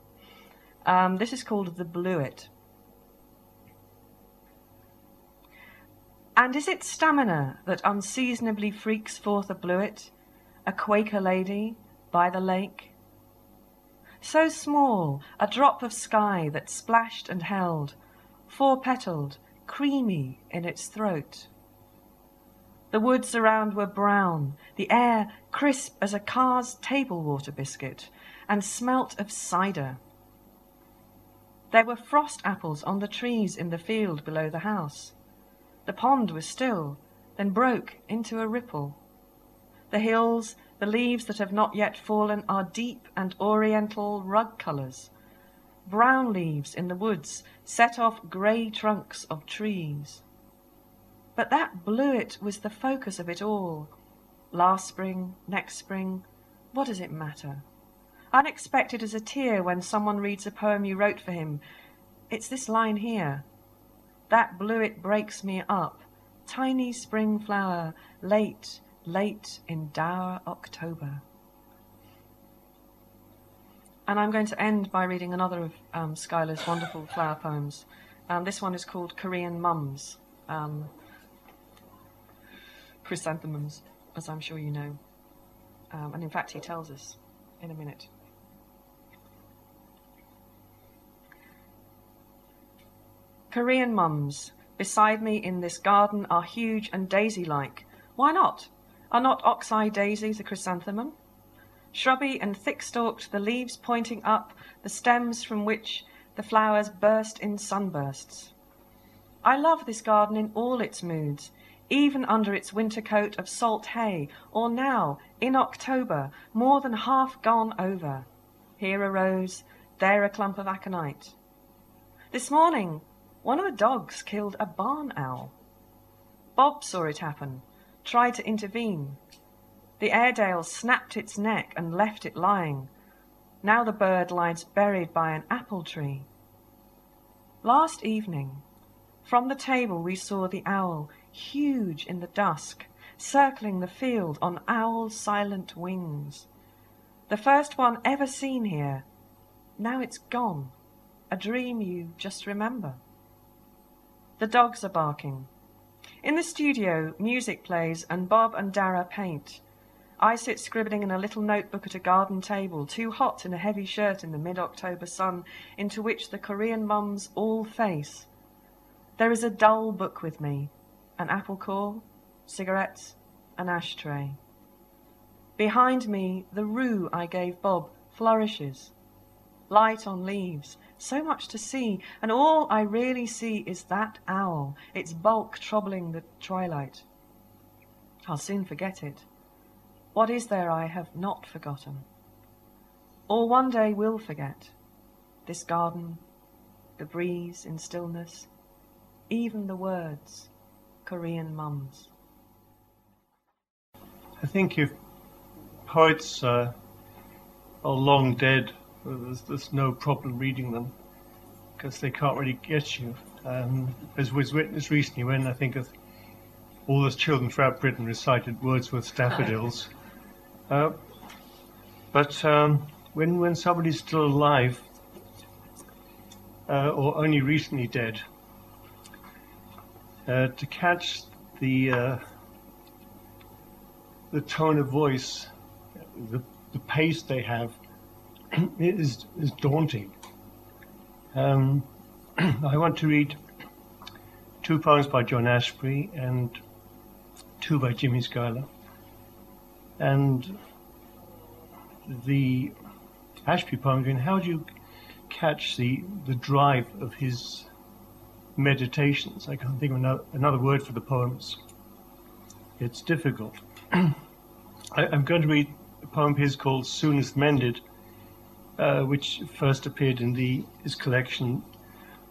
Um, this is called The Bluet. And is it stamina that unseasonably freaks forth a bluet, a Quaker lady, by the lake? So small, a drop of sky that splashed and held, four petaled, creamy in its throat. The woods around were brown, the air crisp as a Carr's table water biscuit, and smelt of cider. There were frost apples on the trees in the field below the house. The pond was still, then broke into a ripple. The hills, the leaves that have not yet fallen, are deep and oriental rug colours. Brown leaves in the woods set off grey trunks of trees. But that bluet was the focus of it all. Last spring, next spring, what does it matter? Unexpected as a tear when someone reads a poem you wrote for him. It's this line here. That bluet breaks me up. Tiny spring flower, late, late in dour October. And I'm going to end by reading another of um, Schuyler's wonderful flower poems. Um, this one is called Korean Mums. Um, chrysanthemums, as I'm sure you know. Um, and in fact, he tells us in a minute. Korean mums, beside me in this garden are huge and daisy like. Why not? Are not ox-eye daisies a chrysanthemum? Shrubby and thick stalked, the leaves pointing up, the stems from which the flowers burst in sunbursts. I love this garden in all its moods, even under its winter coat of salt hay, or now, in October, more than half gone over. Here a rose, there a clump of aconite. This morning, one of the dogs killed a barn owl. Bob saw it happen, tried to intervene. The Airedale snapped its neck and left it lying. Now the bird lies buried by an apple tree. Last evening, from the table we saw the owl, huge in the dusk, circling the field on owl silent wings. The first one ever seen here. Now it's gone, a dream you just remember. The dogs are barking. In the studio, music plays and Bob and Darragh paint. I sit scribbling in a little notebook at a garden table, too hot in a heavy shirt in the mid October sun, into which the Korean mums all face. There is a dull book with me, an apple core, cigarettes, an ashtray. Behind me, the rue I gave Bob flourishes. Light on leaves, so much to see, and all I really see is that owl, its bulk troubling the twilight. I'll soon forget it. What is there I have not forgotten? Or one day will forget? This garden, the breeze in stillness, even the words, Korean mums. I think if poets uh, are long dead, there's, there's, no problem reading them because they can't really get you. Um, as was witnessed recently when I think of all those children throughout Britain recited Wordsworth's Daffodils. Uh, but um, when, when somebody's still alive uh, or only recently dead, uh, to catch the uh, the tone of voice, the, the pace they have, is is daunting. Um, I want to read two poems by John Ashbery and two by Jimmy Schuyler. And the Ashbery poem, mean, how do you catch the, the drive of his meditations. I can't think of another, another word for the poems. It's difficult. I, am going to read a poem of his called Soonest Mended, uh, which first appeared in the, his collection,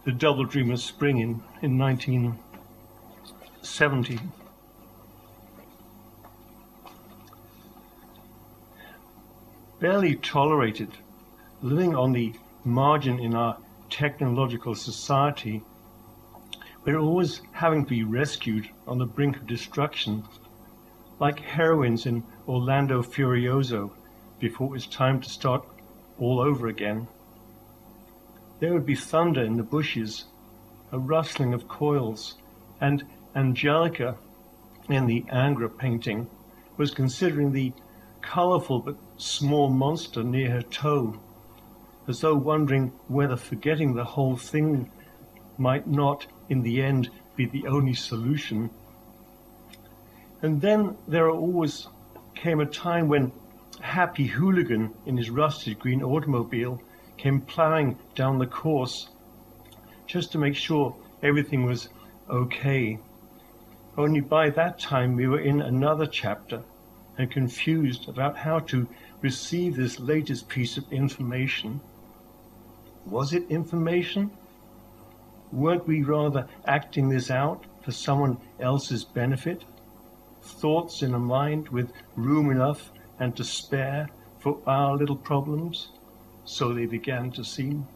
The Double Dream of Spring, in, in 1970. Barely tolerated, living on the margin in our technological society we're always having to be rescued on the brink of destruction, like heroines in Orlando Furioso before it's time to start all over again. There would be thunder in the bushes, a rustling of coils, and Angelica in the Ingres painting was considering the colorful but small monster near her toe, as though wondering whether forgetting the whole thing might not in the end be the only solution. And then there always came a time when Happy Hooligan in his rusted green automobile came plowing down the course just to make sure everything was okay. Only by that time we were in another chapter and confused about how to receive this latest piece of information. Was it information? Weren't we rather acting this out for someone else's benefit? Thoughts in a mind with room enough and to spare for our little problems? So they began to seem.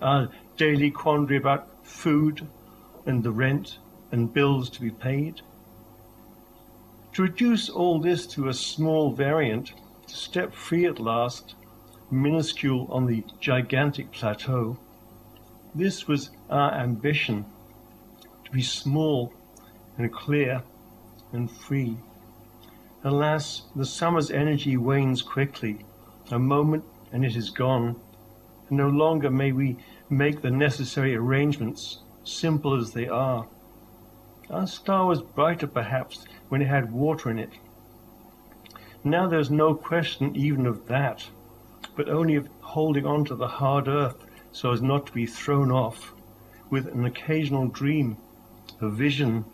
Our daily quandary about food and the rent and bills to be paid. To reduce all this to a small variant, to step free at last, minuscule on the gigantic plateau. This was our ambition to be small and clear and free. Alas, the summer's energy wanes quickly. A moment and it is gone. And no longer may we make the necessary arrangements, simple as they are. Our star was brighter, perhaps, when it had water in it. Now there's no question even of that, but only of holding on to the hard earth so as not to be thrown off, with an occasional dream, a vision.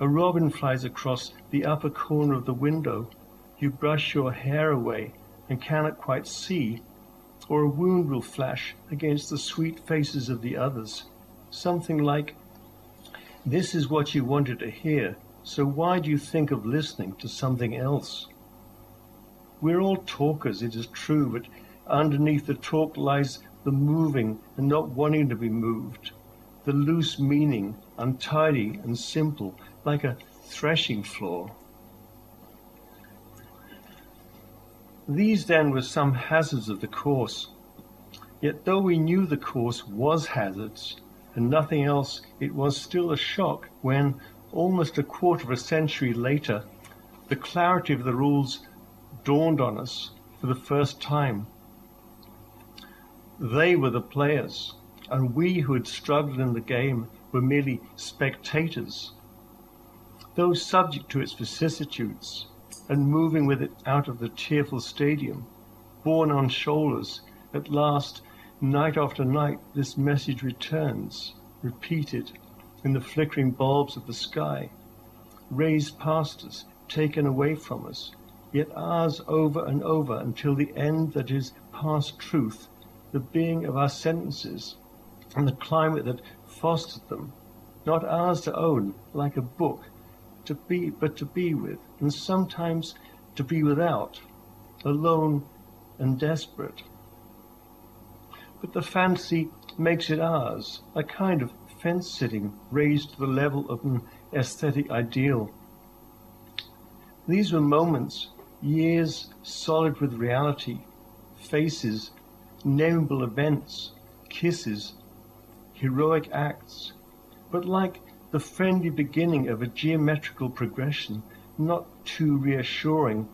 A robin flies across the upper corner of the window. You brush your hair away and cannot quite see, or a wound will flash against the sweet faces of the others. Something like, This is what you wanted to hear, so why do you think of listening to something else? We're all talkers, it is true, but underneath the talk lies the moving and not wanting to be moved, the loose meaning, untidy and simple, like a threshing floor. These then were some hazards of the course. Yet though we knew the course was hazards, and nothing else, it was still a shock when, almost a quarter of a century later, the clarity of the rules dawned on us for the first time. They were the players, and we who had struggled in the game were merely spectators. Though subject to its vicissitudes, and moving with it out of the tearful stadium, borne on shoulders, at last, night after night, this message returns, repeated in the flickering bulbs of the sky, raised past us, taken away from us, yet ours over and over until the end that is past truth, the being of our sentences, and the climate that fostered them, not ours to own, like a book, to be but to be with, and sometimes to be without, alone and desperate. But the fancy makes it ours, a kind of fence sitting raised to the level of an aesthetic ideal. These were moments, years solid with reality, faces, nameable events, kisses, heroic acts, but like the friendly beginning of a geometrical progression, not too reassuring,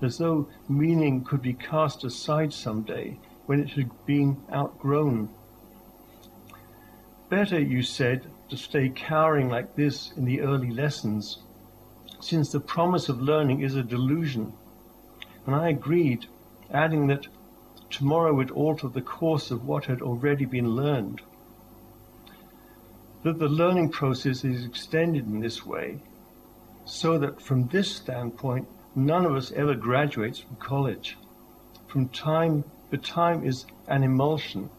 as though meaning could be cast aside some day when it had been outgrown. Better, you said, to stay cowering like this in the early lessons, since the promise of learning is a delusion. And I agreed, adding that tomorrow would alter the course of what had already been learned that the learning process is extended in this way, so that from this standpoint, none of us ever graduates from college. From time, but time is an emulsion,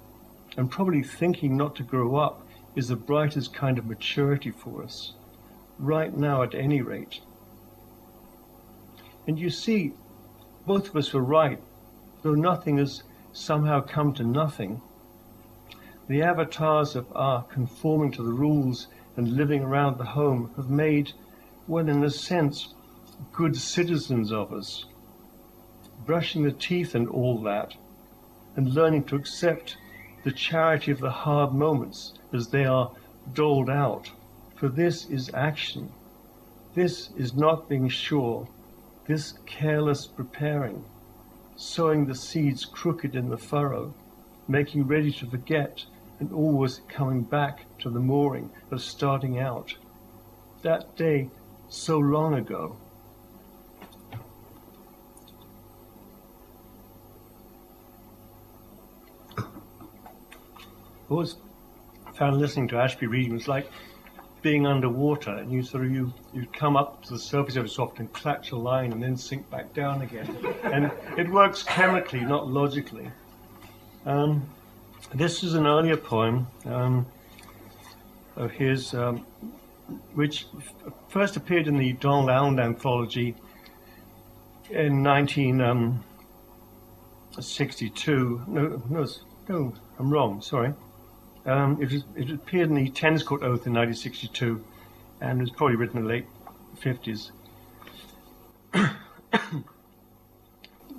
and probably thinking not to grow up is the brightest kind of maturity for us, right now at any rate. And you see, both of us were right, though nothing has somehow come to nothing the avatars of our conforming to the rules and living around the home have made, well, in a sense, good citizens of us. Brushing the teeth and all that, and learning to accept the charity of the hard moments as they are doled out. For this is action. This is not being sure. This careless preparing, sowing the seeds crooked in the furrow, making ready to forget and always coming back to the mooring of starting out. That day, so long ago. I always found listening to Ashbery reading was like being underwater, and you sort of you you come up to the surface every so often, clutch a line, and then sink back down again, and it works chemically, not logically. Um, this is an earlier poem um, of his, um, which first appeared in the Donald Allen anthology in 1962. Um, no, no, no, I'm wrong. Sorry. Um, it, was, it, appeared in the Tennis Court Oath in 1962, and was probably written in the late 50s.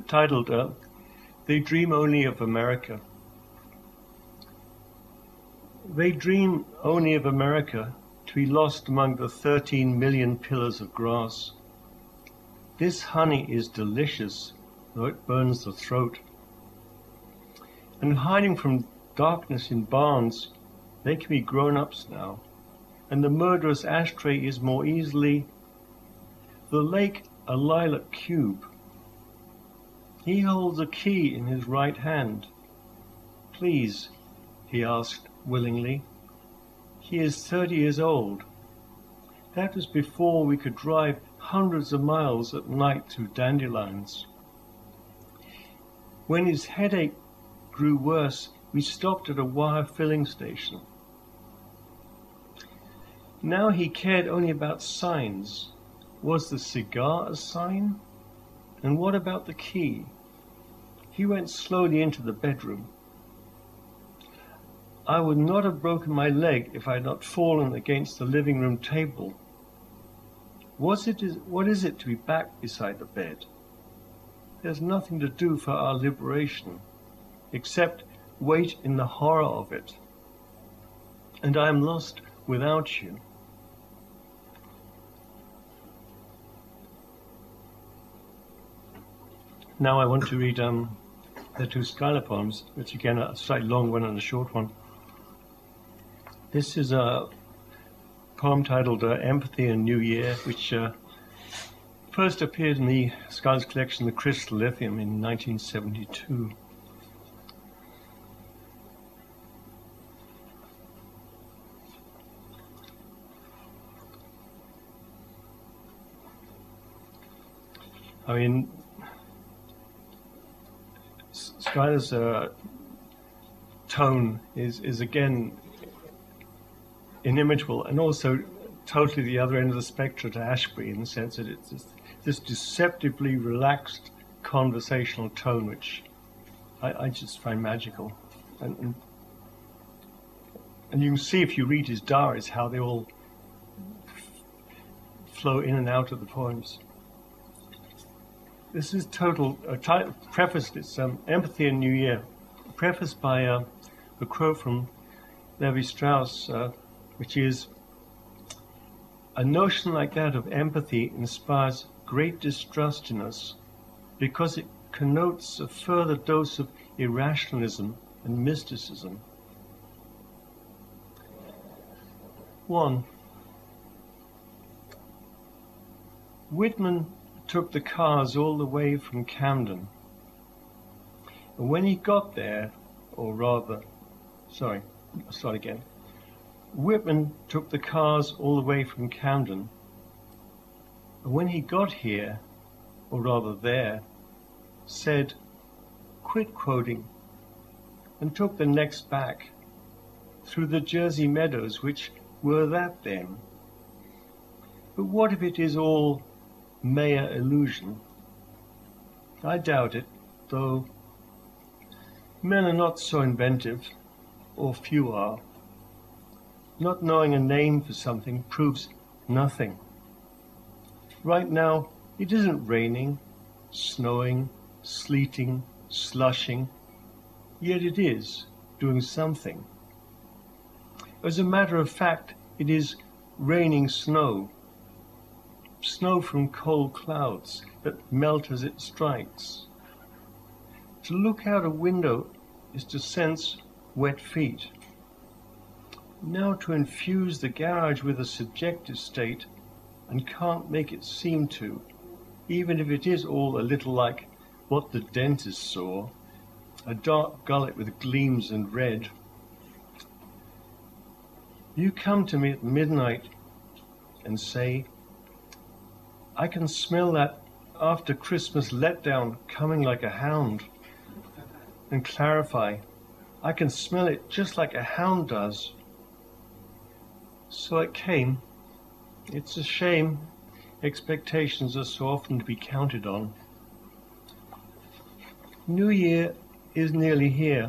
Titled uh, they dream only of America. They dream only of America to be lost among the 13 million pillars of grass. This honey is delicious, though it burns the throat. And hiding from darkness in barns, they can be grown ups now, and the murderous ashtray is more easily the lake a lilac cube. He holds a key in his right hand. Please, he asked willingly. He is 30 years old. That was before we could drive hundreds of miles at night through dandelions. When his headache grew worse, we stopped at a wire filling station. Now he cared only about signs. Was the cigar a sign? And what about the key? He went slowly into the bedroom. I would not have broken my leg if I had not fallen against the living room table. What's it is, what is it to be back beside the bed? There's nothing to do for our liberation, except wait in the horror of it. And I am lost without you. Now I want to read um, the two Schuyler poems, which again are a slightly long one and a short one. This is a poem titled uh, Empathy and New Year, which uh, first appeared in the Schuyler's collection, The Crystal Lithium, in 1972. I mean, Schuyler's uh, tone is, is again inimitable and also totally the other end of the spectrum to Ashbery in the sense that it's this, this deceptively relaxed conversational tone which I, I just find magical. And, and, and, you can see if you read his diaries how they all flow in and out of the poems. This is total, uh, t- prefaced, it's um, Empathy in New Year, prefaced by uh, a quote from Levi Strauss, uh, which is A notion like that of empathy inspires great distrust in us because it connotes a further dose of irrationalism and mysticism. 1. Whitman took the cars all the way from Camden. And when he got there, or rather, sorry, I'll start again. Whitman took the cars all the way from Camden. And when he got here, or rather there, said, quit quoting, and took the next back through the Jersey meadows, which were that then. But what if it is all mere illusion? I doubt it, though men are not so inventive, or few are. Not knowing a name for something proves nothing. Right now, it isn't raining, snowing, sleeting, slushing, yet it is doing something. As a matter of fact, it is raining snow snow from cold clouds that melt as it strikes. To look out a window is to sense wet feet. Now to infuse the garage with a subjective state and can't make it seem to, even if it is all a little like what the dentist saw, a dark gullet with gleams and red. You come to me at midnight and say, I can smell that after Christmas letdown coming like a hound. And clarify, I can smell it just like a hound does. So it came. It's a shame expectations are so often to be counted on. New Year is nearly here,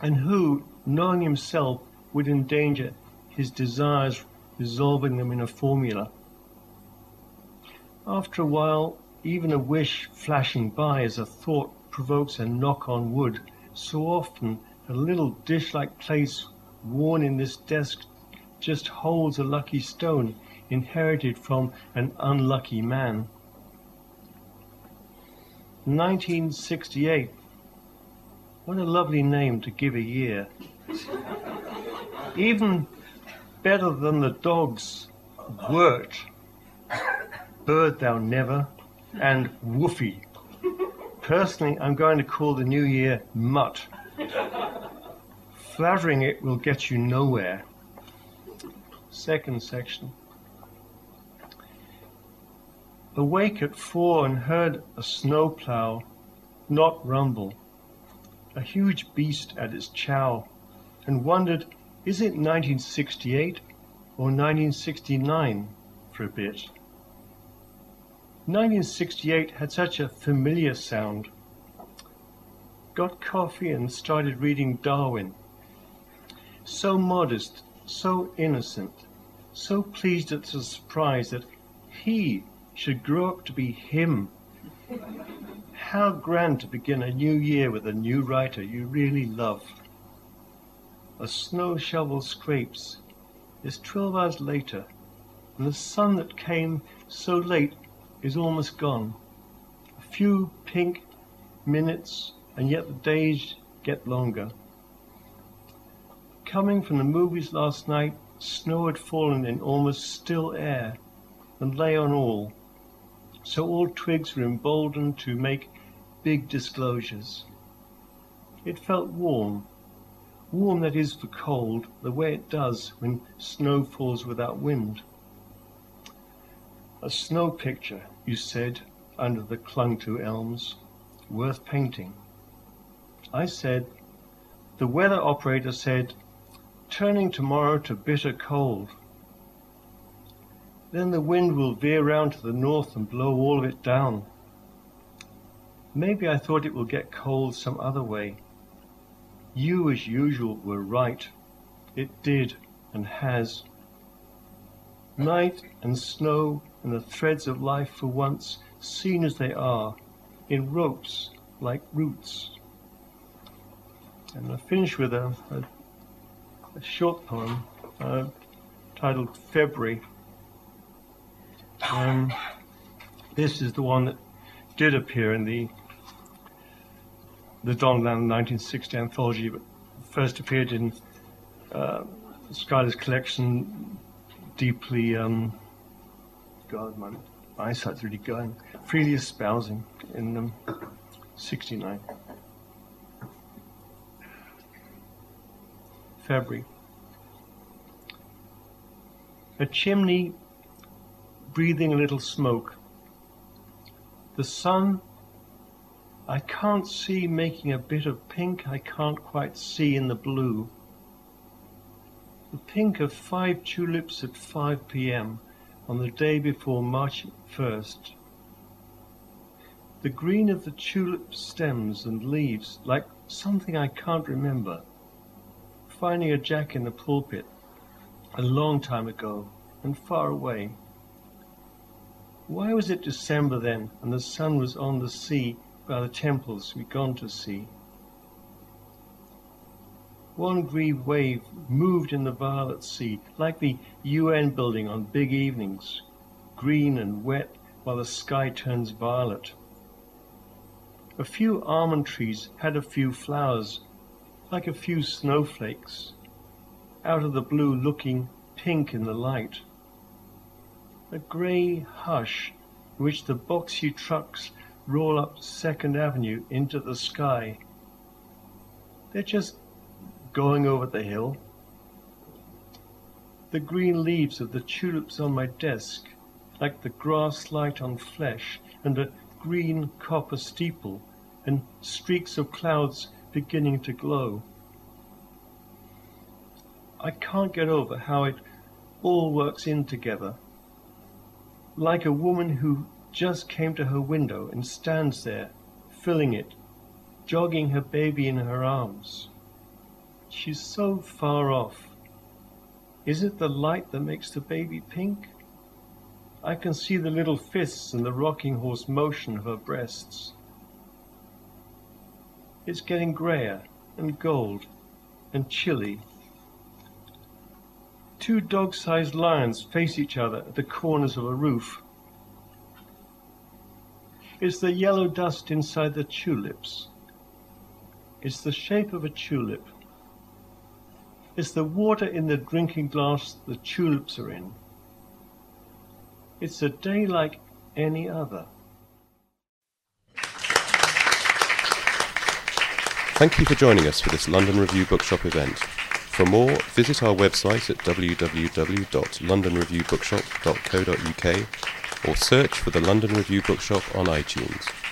and who, knowing himself, would endanger his desires resolving them in a formula? After a while, even a wish flashing by as a thought provokes a knock on wood. So often a little dish-like place worn in this desk just holds a lucky stone inherited from an unlucky man. 1968. What a lovely name to give a year. Even better than the dogs, Wert, Bird Thou Never, and Woofy. Personally, I'm going to call the new year Mutt. Flattering it will get you nowhere. Second section. Awake at four and heard a snowplow not rumble, a huge beast at its chow, and wondered, is it 1968 or 1969 for a bit? 1968 had such a familiar sound. Got coffee and started reading Darwin. So modest, so innocent, so pleased at the surprise that he should grow up to be him. How grand to begin a new year with a new writer you really love. A snow shovel scrapes. It's 12 hours later, and the sun that came so late is almost gone. A few pink minutes, and yet the days get longer. Coming from the movies last night, snow had fallen in almost still air and lay on all, so all twigs were emboldened to make big disclosures. It felt warm, warm that is for cold, the way it does when snow falls without wind. A snow picture, you said, under the clung to elms, worth painting. I said, the weather operator said, turning tomorrow to bitter cold. Then the wind will veer round to the north and blow all of it down. Maybe I thought it will get cold some other way. You, as usual, were right. It did and has. Night and snow and the threads of life for once seen as they are, in ropes like roots. And I finish with a, a, a short poem uh, titled February. Um, this is the one that did appear in the the Don Allen 1960 anthology, but first appeared in uh, collection, deeply um, God, my eyesight's really going. Freely espousing in um, 69. February. A chimney breathing a little smoke. The sun I can't see making a bit of pink I can't quite see in the blue. The pink of five tulips at 5 p.m on the day before March 1st. The green of the tulip stems and leaves, like something I can't remember. Finding a jack in the pulpit a long time ago and far away. Why was it December then and the sun was on the sea by the temples we'd gone to see? One grieved wave moved in the violet sea, like the UN building on big evenings, green and wet while the sky turns violet. A few almond trees had a few flowers, like a few snowflakes, out of the blue looking pink in the light. A grey hush in which the boxy trucks roll up Second Avenue into the sky. They're just going over the hill. The green leaves of the tulips on my desk, like the grass light on flesh, and a green copper steeple, and streaks of clouds beginning to glow. I can't get over how it all works in together. Like a woman who just came to her window and stands there, filling it, jogging her baby in her arms. She's so far off. Is it the light that makes the baby pink? I can see the little fists and the rocking horse motion of her breasts. It's getting greyer and gold and chilly. Two dog sized lions face each other at the corners of a roof. It's the yellow dust inside the tulips. It's the shape of a tulip. It's the water in the drinking glass the tulips are in. It's a day like any other. Thank you for joining us for this London Review Bookshop event. For more, visit our website at www.londonreviewbookshop.co.uk or search for the London Review Bookshop on iTunes.